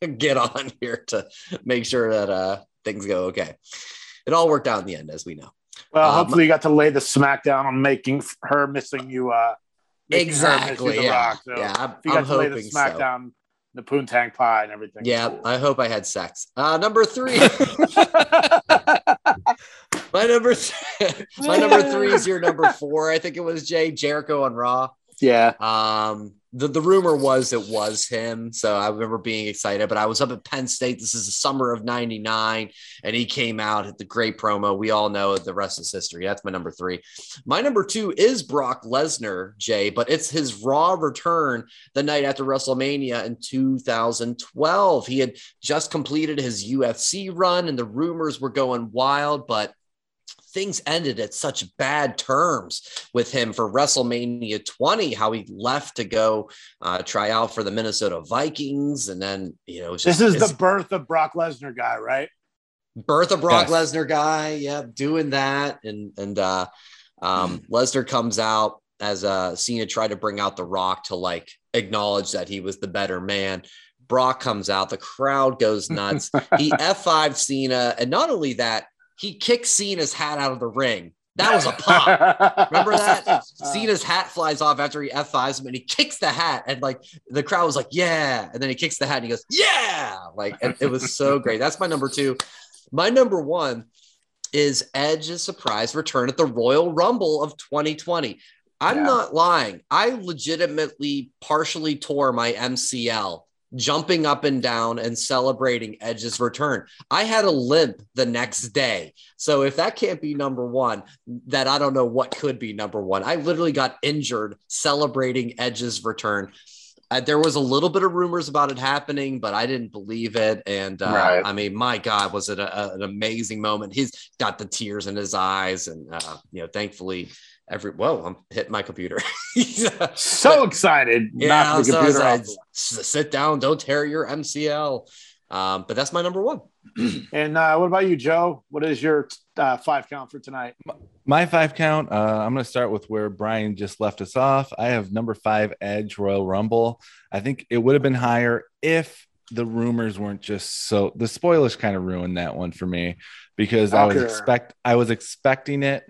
[laughs] get on here to make sure that uh things go okay. It all worked out in the end, as we know. Well, Um, hopefully you got to lay the smackdown on making her missing you. Uh, making her miss you Exactly. Yeah. So yeah. I'm, you I'm got to lay the hoping so. smackdown, the poontang pie and everything. Yeah. I hope I had sex. Uh, number three. [laughs] my number. Th- my number three is your number [laughs] four. I think it was Jay Jericho on Raw. yeah. Um, the, the rumor was it was him. So I remember being excited, but I was up at Penn State. This is the summer of 99, and he came out at the great promo. We all know the rest is history. That's my number three. My number two is Brock Lesnar, Jay, but it's his raw return the night after WrestleMania in 2012. He had just completed his UFC run, and the rumors were going wild, but things ended at such bad terms with him for WrestleMania 20, how he left to go uh, try out for the Minnesota Vikings. And then, you know, it's This is the birth of Brock Lesnar guy, right? birth of Brock Yes. Lesnar guy. Yeah, doing that. And, and, uh, um, Lesnar comes out as uh, Cena tried to bring out The Rock to like acknowledge that he was the better man. Brock comes out, the crowd goes nuts. he [laughs] F5 Cena. And not only that, he kicked Cena's hat out of the ring. That was a [laughs] pop. Remember that? Cena's hat flies off after he F5s him and he kicks the hat. And like the crowd was like, yeah. And then he kicks the hat and he goes, yeah. Like and it was so [laughs] great. That's my number two. My number one is Edge's surprise return at the Royal Rumble of 2020. I'm Yeah. not lying. I legitimately partially tore my MCL jumping up and down and celebrating Edge's return. I had a limp the next day. So if that can't be number one, that I don't know what could be number one. I literally got injured celebrating Edge's return. Uh, there was a little bit of rumors about it happening, but I didn't believe it. And uh, Right. I mean, my God, was it a, a- an amazing moment? He's got the tears in his eyes, and uh, you know, thankfully, every whoa, I'm hitting my computer. [laughs] so excited. yeah, I'm the so computer excited. Off. S- sit down, don't tear your MCL. Um, but that's my number one. [clears throat] And uh, what about you, Joe? What is your uh, five count for tonight? My five count. Uh, I'm going to start with where Brian just left us off. I have number five Edge Royal Rumble. I think it would have been higher if the rumors weren't just so. The spoilers kind of ruined that one for me because I was expect I was expecting it,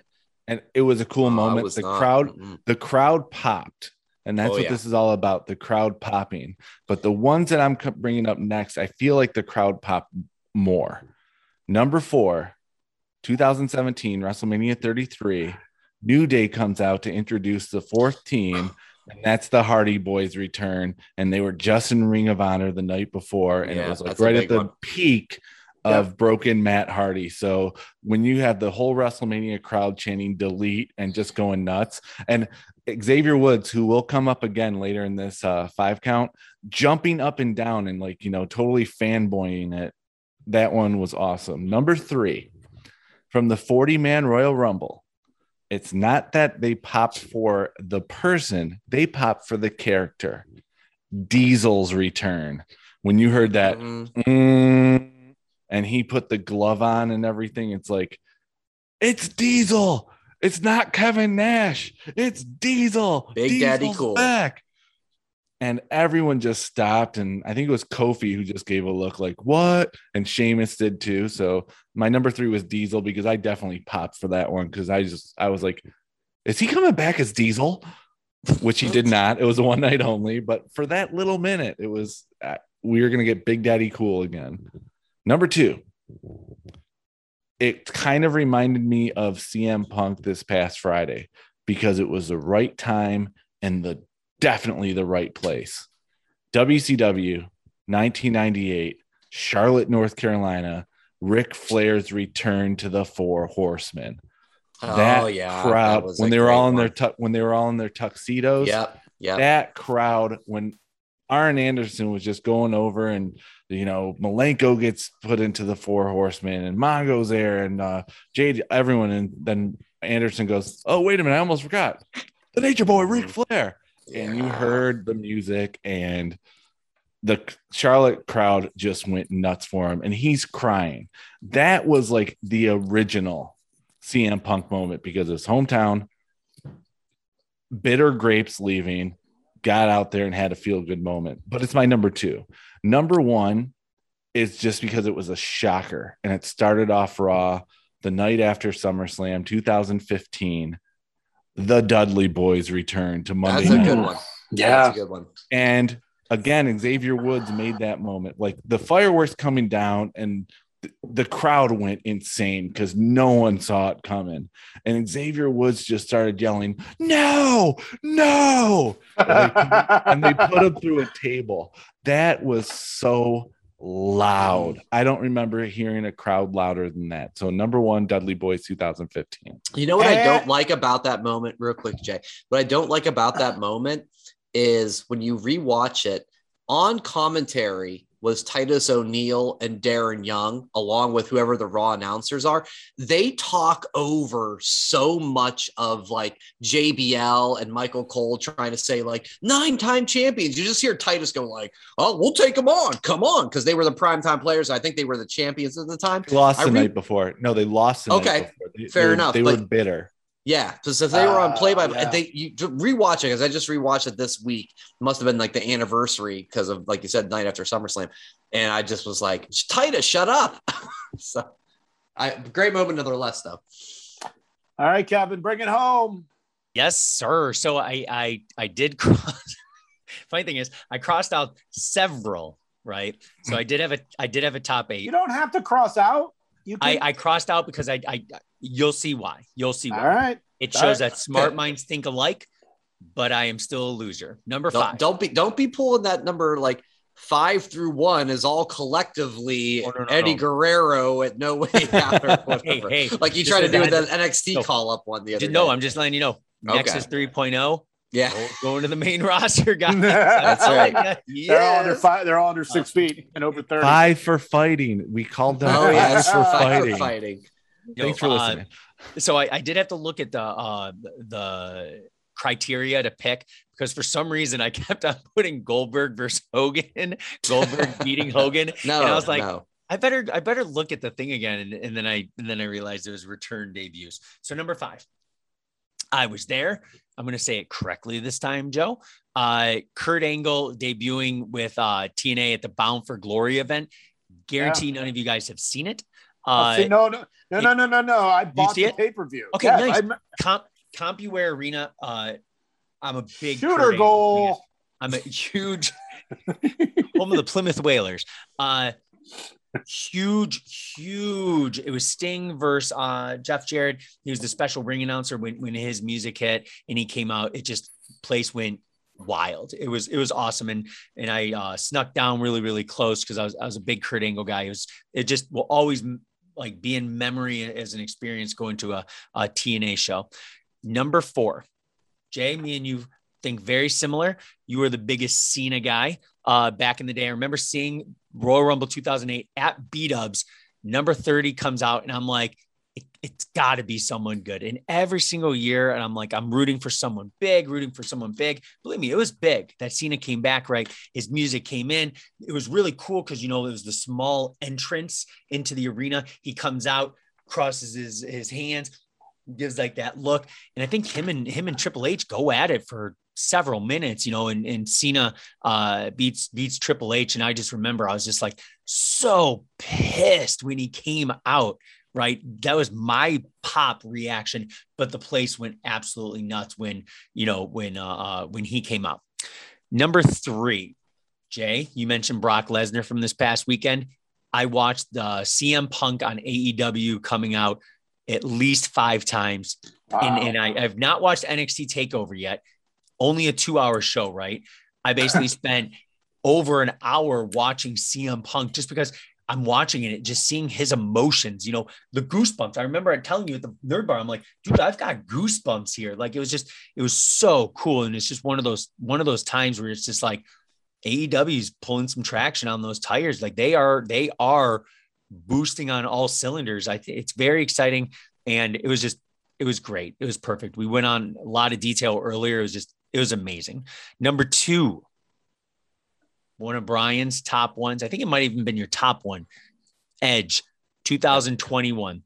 and it was a cool Oh, I moment. The not- crowd mm-mm. the crowd popped and that's Oh, what yeah. this is all about the crowd popping but the ones that i'm bringing up next i feel like the crowd pop more number four 2017 wrestlemania 33 new day comes out to introduce the fourth team and that's the hardy boys return and they were just in ring of honor the night before and it was like right at the one. peak of broken Matt Hardy. So when you have the whole WrestleMania crowd chanting delete and just going nuts, and Xavier Woods, who will come up again later in this uh, five count, jumping up and down and like, you know, totally fanboying it. That one was awesome. Number three from the 40 man Royal Rumble. It's not that they popped for the person, they popped for the character. Diesel's return. When you heard that, Mhm. "Mm," and he put the glove on and everything. It's like, it's Diesel. It's not Kevin Nash. It's Diesel. Big Daddy Cool. back. And everyone just stopped. And I think it was Kofi who just gave a look like, what? And Sheamus did too. So my number three was Diesel because I definitely popped for that one because I just, I was like, is he coming back as Diesel? Which he did [laughs] not. It was a one night only. But for that little minute, it was, uh, we were going to get Big Daddy Cool again. Number two, it kind of reminded me of CM Punk this past Friday because it was the right time and the definitely the right place. WCW 1998, Charlotte, North Carolina, Ric Flair's return to the Four Horsemen. That oh yeah, crowd that when they were all in their one. tu- when they were all in their tuxedos Yep, yep. that crowd when Arn Anderson was just going over and you know Malenko gets put into the four horsemen and Mongo's there and uh Jade everyone and then Anderson goes oh wait a minute I almost forgot. The nature boy Ric Flair. And you heard the music and the Charlotte crowd just went nuts for him and he's crying. That was like the original CM Punk moment because his hometown bitter grapes leaving got out there and had a feel good moment. But it's my number 2. Number 1 is just because it was a shocker and it started off raw the night after SummerSlam 2015 the Dudley Boyz returned to Monday That's a Night good one. Yeah, that's a good one. and again, Xavier Woods made that moment. Like the fireworks coming down, and the crowd went insane because no one saw it coming. And Xavier Woods just started yelling, No, no. And they put him through a table. That was so loud. I don't remember hearing a crowd louder than that. So, number one, Dudley Boyz 2015. You know what I Eh. don't like about that moment, real quick, Jay? What I don't like about that moment is when you rewatch it on commentary was Titus O'Neil and Darren Young, along with whoever the Raw announcers are. They talk over so much of like JBL and Michael Cole trying to say like nine-time champions. You just hear Titus go like, "Oh, we'll take them on, come on," because they were the primetime players. I think they were the champions at the time. They lost I the re- night before. No, they lost the Okay, night before. They, fair they enough, They were bitter. Yeah, because if they were on play by Uh, yeah. they you to rewatch it because I just rewatched it this week. Must have been like the anniversary because of like you said, night after SummerSlam, and I just was like, Titus, shut up. [laughs] so, I great moment nonetheless, though. All right, Kevin, bring it home. Yes, sir. So I I I did [laughs] cross. Funny thing is, I crossed out several. Right. So I did have a I did have a top eight. You don't have to cross out. You I, can. I crossed out because I I you'll see why. You'll see why. All right. It All shows right. that smart minds think alike, but I am still a loser. Number Don't, five. don't be don't be pulling that number like five through one is all collectively Oh, no, no, Eddie no. Guerrero at no way [laughs] out or Hey, whatever. hey, like you try to do with because that NXT No. call up one the other no, day. I'm just letting you know. Okay. Nexus 3.0 yeah. go- going to the main [laughs] roster, guys. [laughs] That's all I right. got. They're all under five. They're all under six uh, feet and over thirty. Five for fighting. We called them Oh five yeah, for fighting. for fighting. Yo, Thanks for uh, listening. so I, I did have to look at the uh the criteria to pick because for some reason I [laughs] kept on putting Goldberg versus Hogan, Goldberg [laughs] beating Hogan. No, And I was like, no. I better I better look at the thing again. And, and then I and then I realized it was return debuts. So number five, I was there. I'm gonna say it correctly this time, Joe. Uh Kurt Angle debuting with uh TNA at the Bound for Glory event. Guarantee none of you guys have seen it. Oh, Uh see, no, no, no, no, no, no, no. I bought the pay per view. Okay, yes, nice. I'm- Comp CompuWare Arena. Uh, I'm a big shooter goal. I'm a huge [laughs] home of the Plymouth Whalers. Uh, huge, huge. It was Sting versus uh, Jeff Jarrett. He was the special ring announcer when when his music hit and he came out. It just place went wild. It was it was awesome and and I uh, snuck down really really close because I was I was a big Kurt Angle guy. It was it just will always like be in memory as an experience going to a, a TNA show. Number four, Jay, me and you think very similar. You were the biggest Cena guy uh, back in the day. I remember seeing Royal Rumble 2008 at B Dubs. Number 30 comes out, and I'm like, it's got to be someone good. And every single year, and I'm like, I'm rooting for someone big, rooting for someone big. Believe me, it was big that Cena came back, right? His music came in. It was really cool because, you know, it was the small entrance into the arena. He comes out, crosses his, his hands, gives like that look. And I think him and him and Triple H go at it for several minutes, you know, and, and Cena uh, beats beats Triple H. And I just remember I was just like so pissed when he came out. Right. That was my pop reaction, but the place went absolutely nuts when, you know, when uh, uh when he came out. Number three, Jay, you mentioned Brock Lesnar from this past weekend. I watched the CM Punk on AEW coming out at least five times. Wow. And, and I, I've not watched NXT Takeover yet. Only a two hour show, right? I basically [laughs] spent over an hour watching CM Punk just because I'm watching it, just seeing his emotions, you know, the goosebumps. I remember telling you at the nerd bar, I'm like, dude, I've got goosebumps here. Like it was just, it was so cool. And it's just one of those, one of those times where it's just like AEW is pulling some traction on those tires. Like they are, they are boosting on all cylinders. I think it's very exciting. And it was just, it was great. It was perfect. We went on a lot of detail earlier. It was just It was amazing. Number two, one of Brian's top ones. I think it might have even been your top one. Edge, 2021.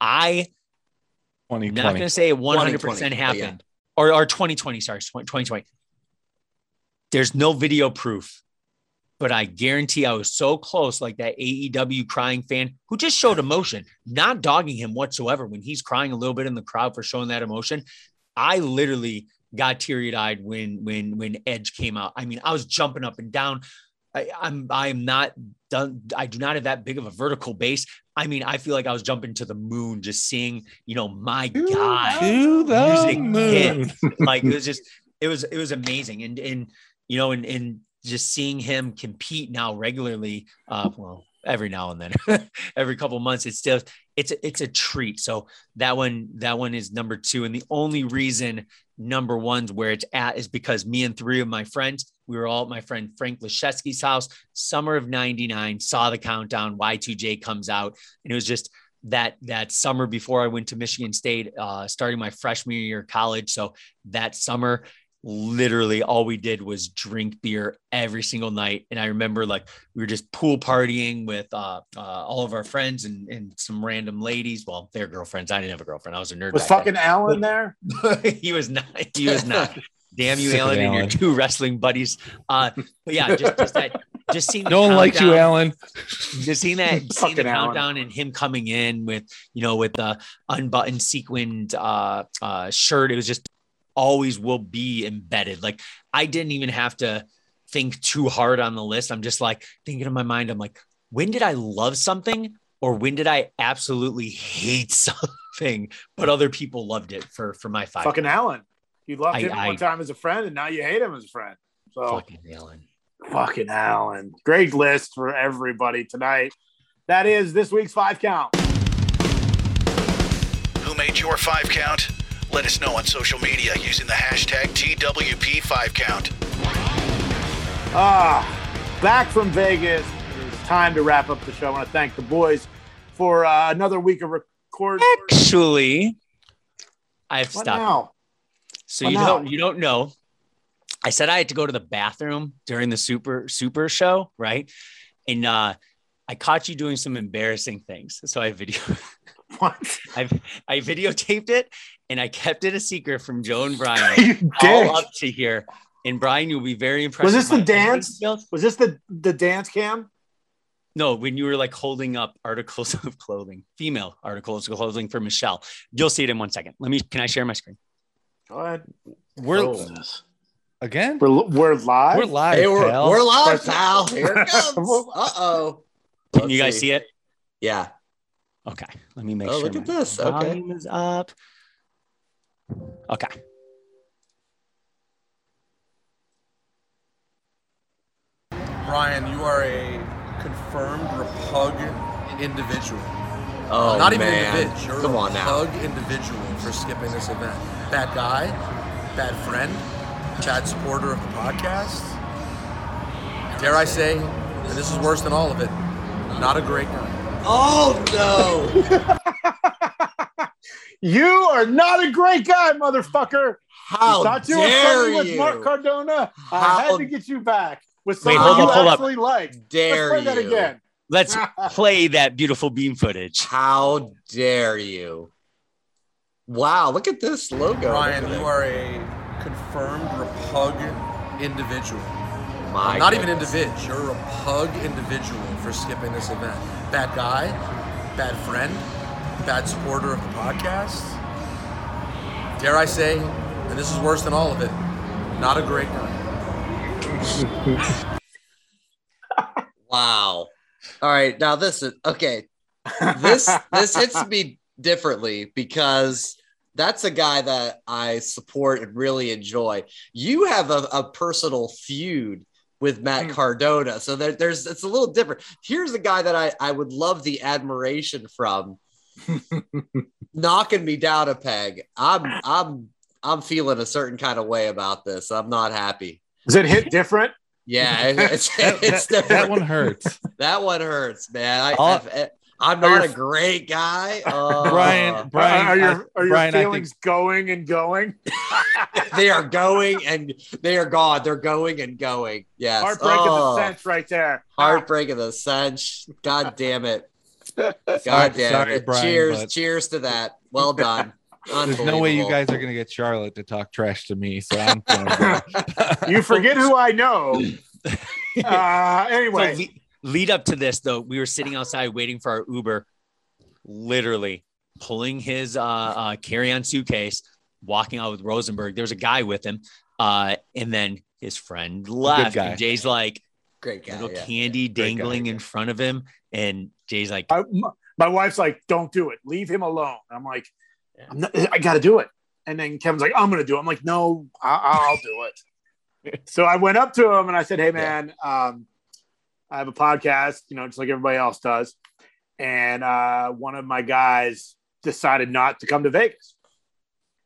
I I'm 2020. not going to say it 100% 2020, but happened or, or 2020. Sorry, 2020. There's no video proof, but I guarantee I was so close, like that AEW crying fan who just showed emotion, not dogging him whatsoever when he's crying a little bit in the crowd for showing that emotion. I literally got teary eyed when when when Edge came out. I mean, I was jumping up and down. I, I'm I'm not done. I do not have that big of a vertical base. I mean, I feel like I was jumping to the moon just seeing, you know, my to the music moon. [laughs] like it was just it was it was amazing and and you know and and just seeing him compete now regularly uh well every now and then [laughs] every couple months it's still it's a, it's a treat. So that one that one is number two. And the only reason number one's where it's at is because me and three of my friends we were all at my friend frank Leszewski's house summer of 99 saw the countdown y2j comes out. And it was just that that summer before I went to Michigan State, uh, starting my freshman year of college. So that summer, literally all we did was drink beer every single night. And I remember like we were just pool partying with uh, uh, all of our friends and, and some random ladies. Well, their girlfriends. I didn't have a girlfriend. I was a nerd. Was back then. fucking Alan there? [laughs] he was not. He was not. [laughs] Damn you, Sick of Alan, and your two wrestling buddies. Uh, but yeah, just just that. Just seeing the No one likes you, Alan. just seeing that [laughs] seeing the Fucking Alan. countdown and him coming in with you know with the unbuttoned sequined uh uh shirt it was just always will be embedded like i didn't even have to think too hard on the list i'm just like thinking in my mind i'm like when did i love something or when did i absolutely hate [laughs] something but other people loved it for for my five Fucking Alan. You loved I- him I- one time as a friend, and now you hate him as a friend. So fucking Alan. fucking Alan. Great list for everybody tonight. That is this week's five count. Who made your five count? Let us know on social media using the hashtag TWP5Count. Ah, back from Vegas. It's time to wrap up the show. I want to thank the boys for uh, another week of recording. actually i've What stopped now? So Well, you no. don't you don't know. I said I had to go to the bathroom during the super super show, right? And uh I caught you doing some embarrassing things. So I video [laughs] What? I I videotaped it and I kept it a secret from Joe and [laughs] Brian you dick. all up to here. And Brian, you'll be very impressed. Was this the dance? skills. Was this the the dance cam? No, when you were like holding up articles [laughs] of clothing, female articles of clothing for Michelle. You'll see it in one second. Let me can I share my screen? Go ahead. We're Oh. again. We're, we're live. We're live. Hey, we're, pal. we're live, pal. Here it [laughs] comes. Uh oh. Can you guys see it? Yeah. Okay, let me make Oh, sure. look at my this. Okay. Volume is up. Okay. Brian, you are a confirmed repug individual. Oh, Not even man. individual. You're Come a on now. repug individual for skipping this event. Bad guy, bad friend, bad supporter of the podcast. Dare I say, and this is worse than all of it, not a great guy. Oh no! [laughs] You are not a great guy, motherfucker. How you thought you were dare friendly with? Matt Cardona. I had to get you back with Wait, someone hold you up, hold up. actually like. Dare Let's play that you? again. Let's [laughs] play that beautiful beam footage. How dare you? Wow! Look at this logo. Brian, you are a confirmed repug individual. My Not even goodness. individual. You're a pug individual for skipping this event. Bad guy, bad friend, bad supporter of the podcast. Dare I say, and this is worse than all of it, not a great guy. [laughs] Wow. All right, now this is okay. This this hits me differently because that's a guy that I support and really enjoy. You have a, a personal feud with Matt hmm. Cardona, so there, there's it's a little different. Here's a guy that I I would love the admiration from, [laughs] knocking me down a peg. I'm I'm I'm feeling a certain kind of way about this. I'm not happy. Does it hit different? Yeah, [laughs] it- it's That, it's that- that one hurts. [laughs] That one hurts, man. I, I, I'm not a great guy. Uh, Brian, Brian, are, are your, are your Brian, I feelings going and going? they are going and they are gone. They're going and going. Yes. Heartbreak in Oh, the sense right there. Heartbreak of the cinch. God damn it. [laughs] God Sorry- damn sorry, it. Brian, cheers. but- Cheers to that. Well done. [laughs] There's no way you guys are gonna get Charlotte to talk trash to me, so I'm. [laughs] You forget who I know. Uh, So anyway, le- lead up to this though, we were sitting outside waiting for our Uber, literally pulling his uh, uh, carry-on suitcase, walking out with Rosenberg. There was a guy with him, uh, and then his friend left. guy. And Jay's like Great guy. little yeah. candy Great guy, dangling yeah. in front of him, and Jay's like, I, my, my wife's like, "Don't do it. Leave him alone." I'm like, I'm not, "I got to do it." And then Kevin's like, "I'm going to do it." I'm like, "No, I, I'll do it." [laughs] so I went up to him and I said, "Hey, man, um, I have a podcast, you know, just like everybody else does, and uh, one of my guys decided not to come to Vegas.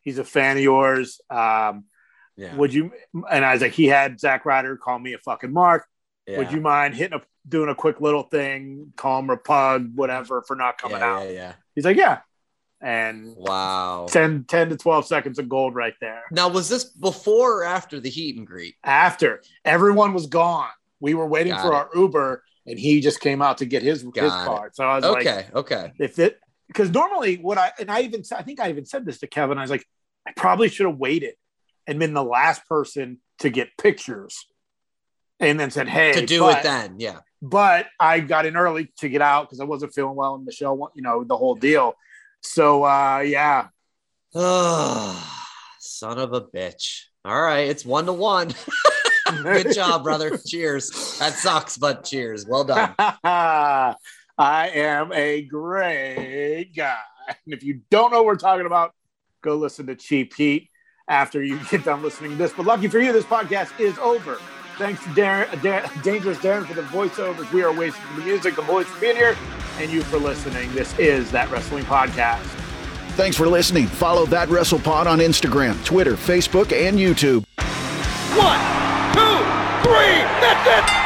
He's a fan of yours. Um, Yeah. Would you?" And I was like, "He had Zack Ryder call me a fucking mark." Yeah. Would you mind hitting a doing a quick little thing, calm or pug, whatever, for not coming yeah, out? Yeah, yeah. He's like, yeah. And Wow. 10, 10 to 12 seconds of gold right there. Now, was this before or after the heat and greet? After everyone was gone, we were waiting Got for it. our Uber and he just came out to get his, his Got it. card. So I was like, Okay, okay. if it, because normally what I, and I even, I think I even said this to Kevin, I was like, I probably should have waited and been the last person to get pictures and then said, hey, to do but- it then, yeah. but I got in early to get out because I wasn't feeling well, and Michelle, you know, the whole deal. So uh, yeah, Oh, [sighs] son of a bitch. All right, it's one to one. [laughs] Good job, brother. cheers. That sucks, but cheers. Well done. [laughs] I am a great guy. And if you don't know what we're talking about, go listen to Cheap Heat after you get done listening to this. But lucky for you, this podcast is over. Thanks to Darren, uh, Darren, Dangerous Darren for the voiceovers. We are wasting the music, the boys for being here, and you for listening. This is that wrestling podcast. Thanks for listening. Follow That Wrestle Pod on Instagram, Twitter, Facebook, and YouTube. One, two, three. That's it.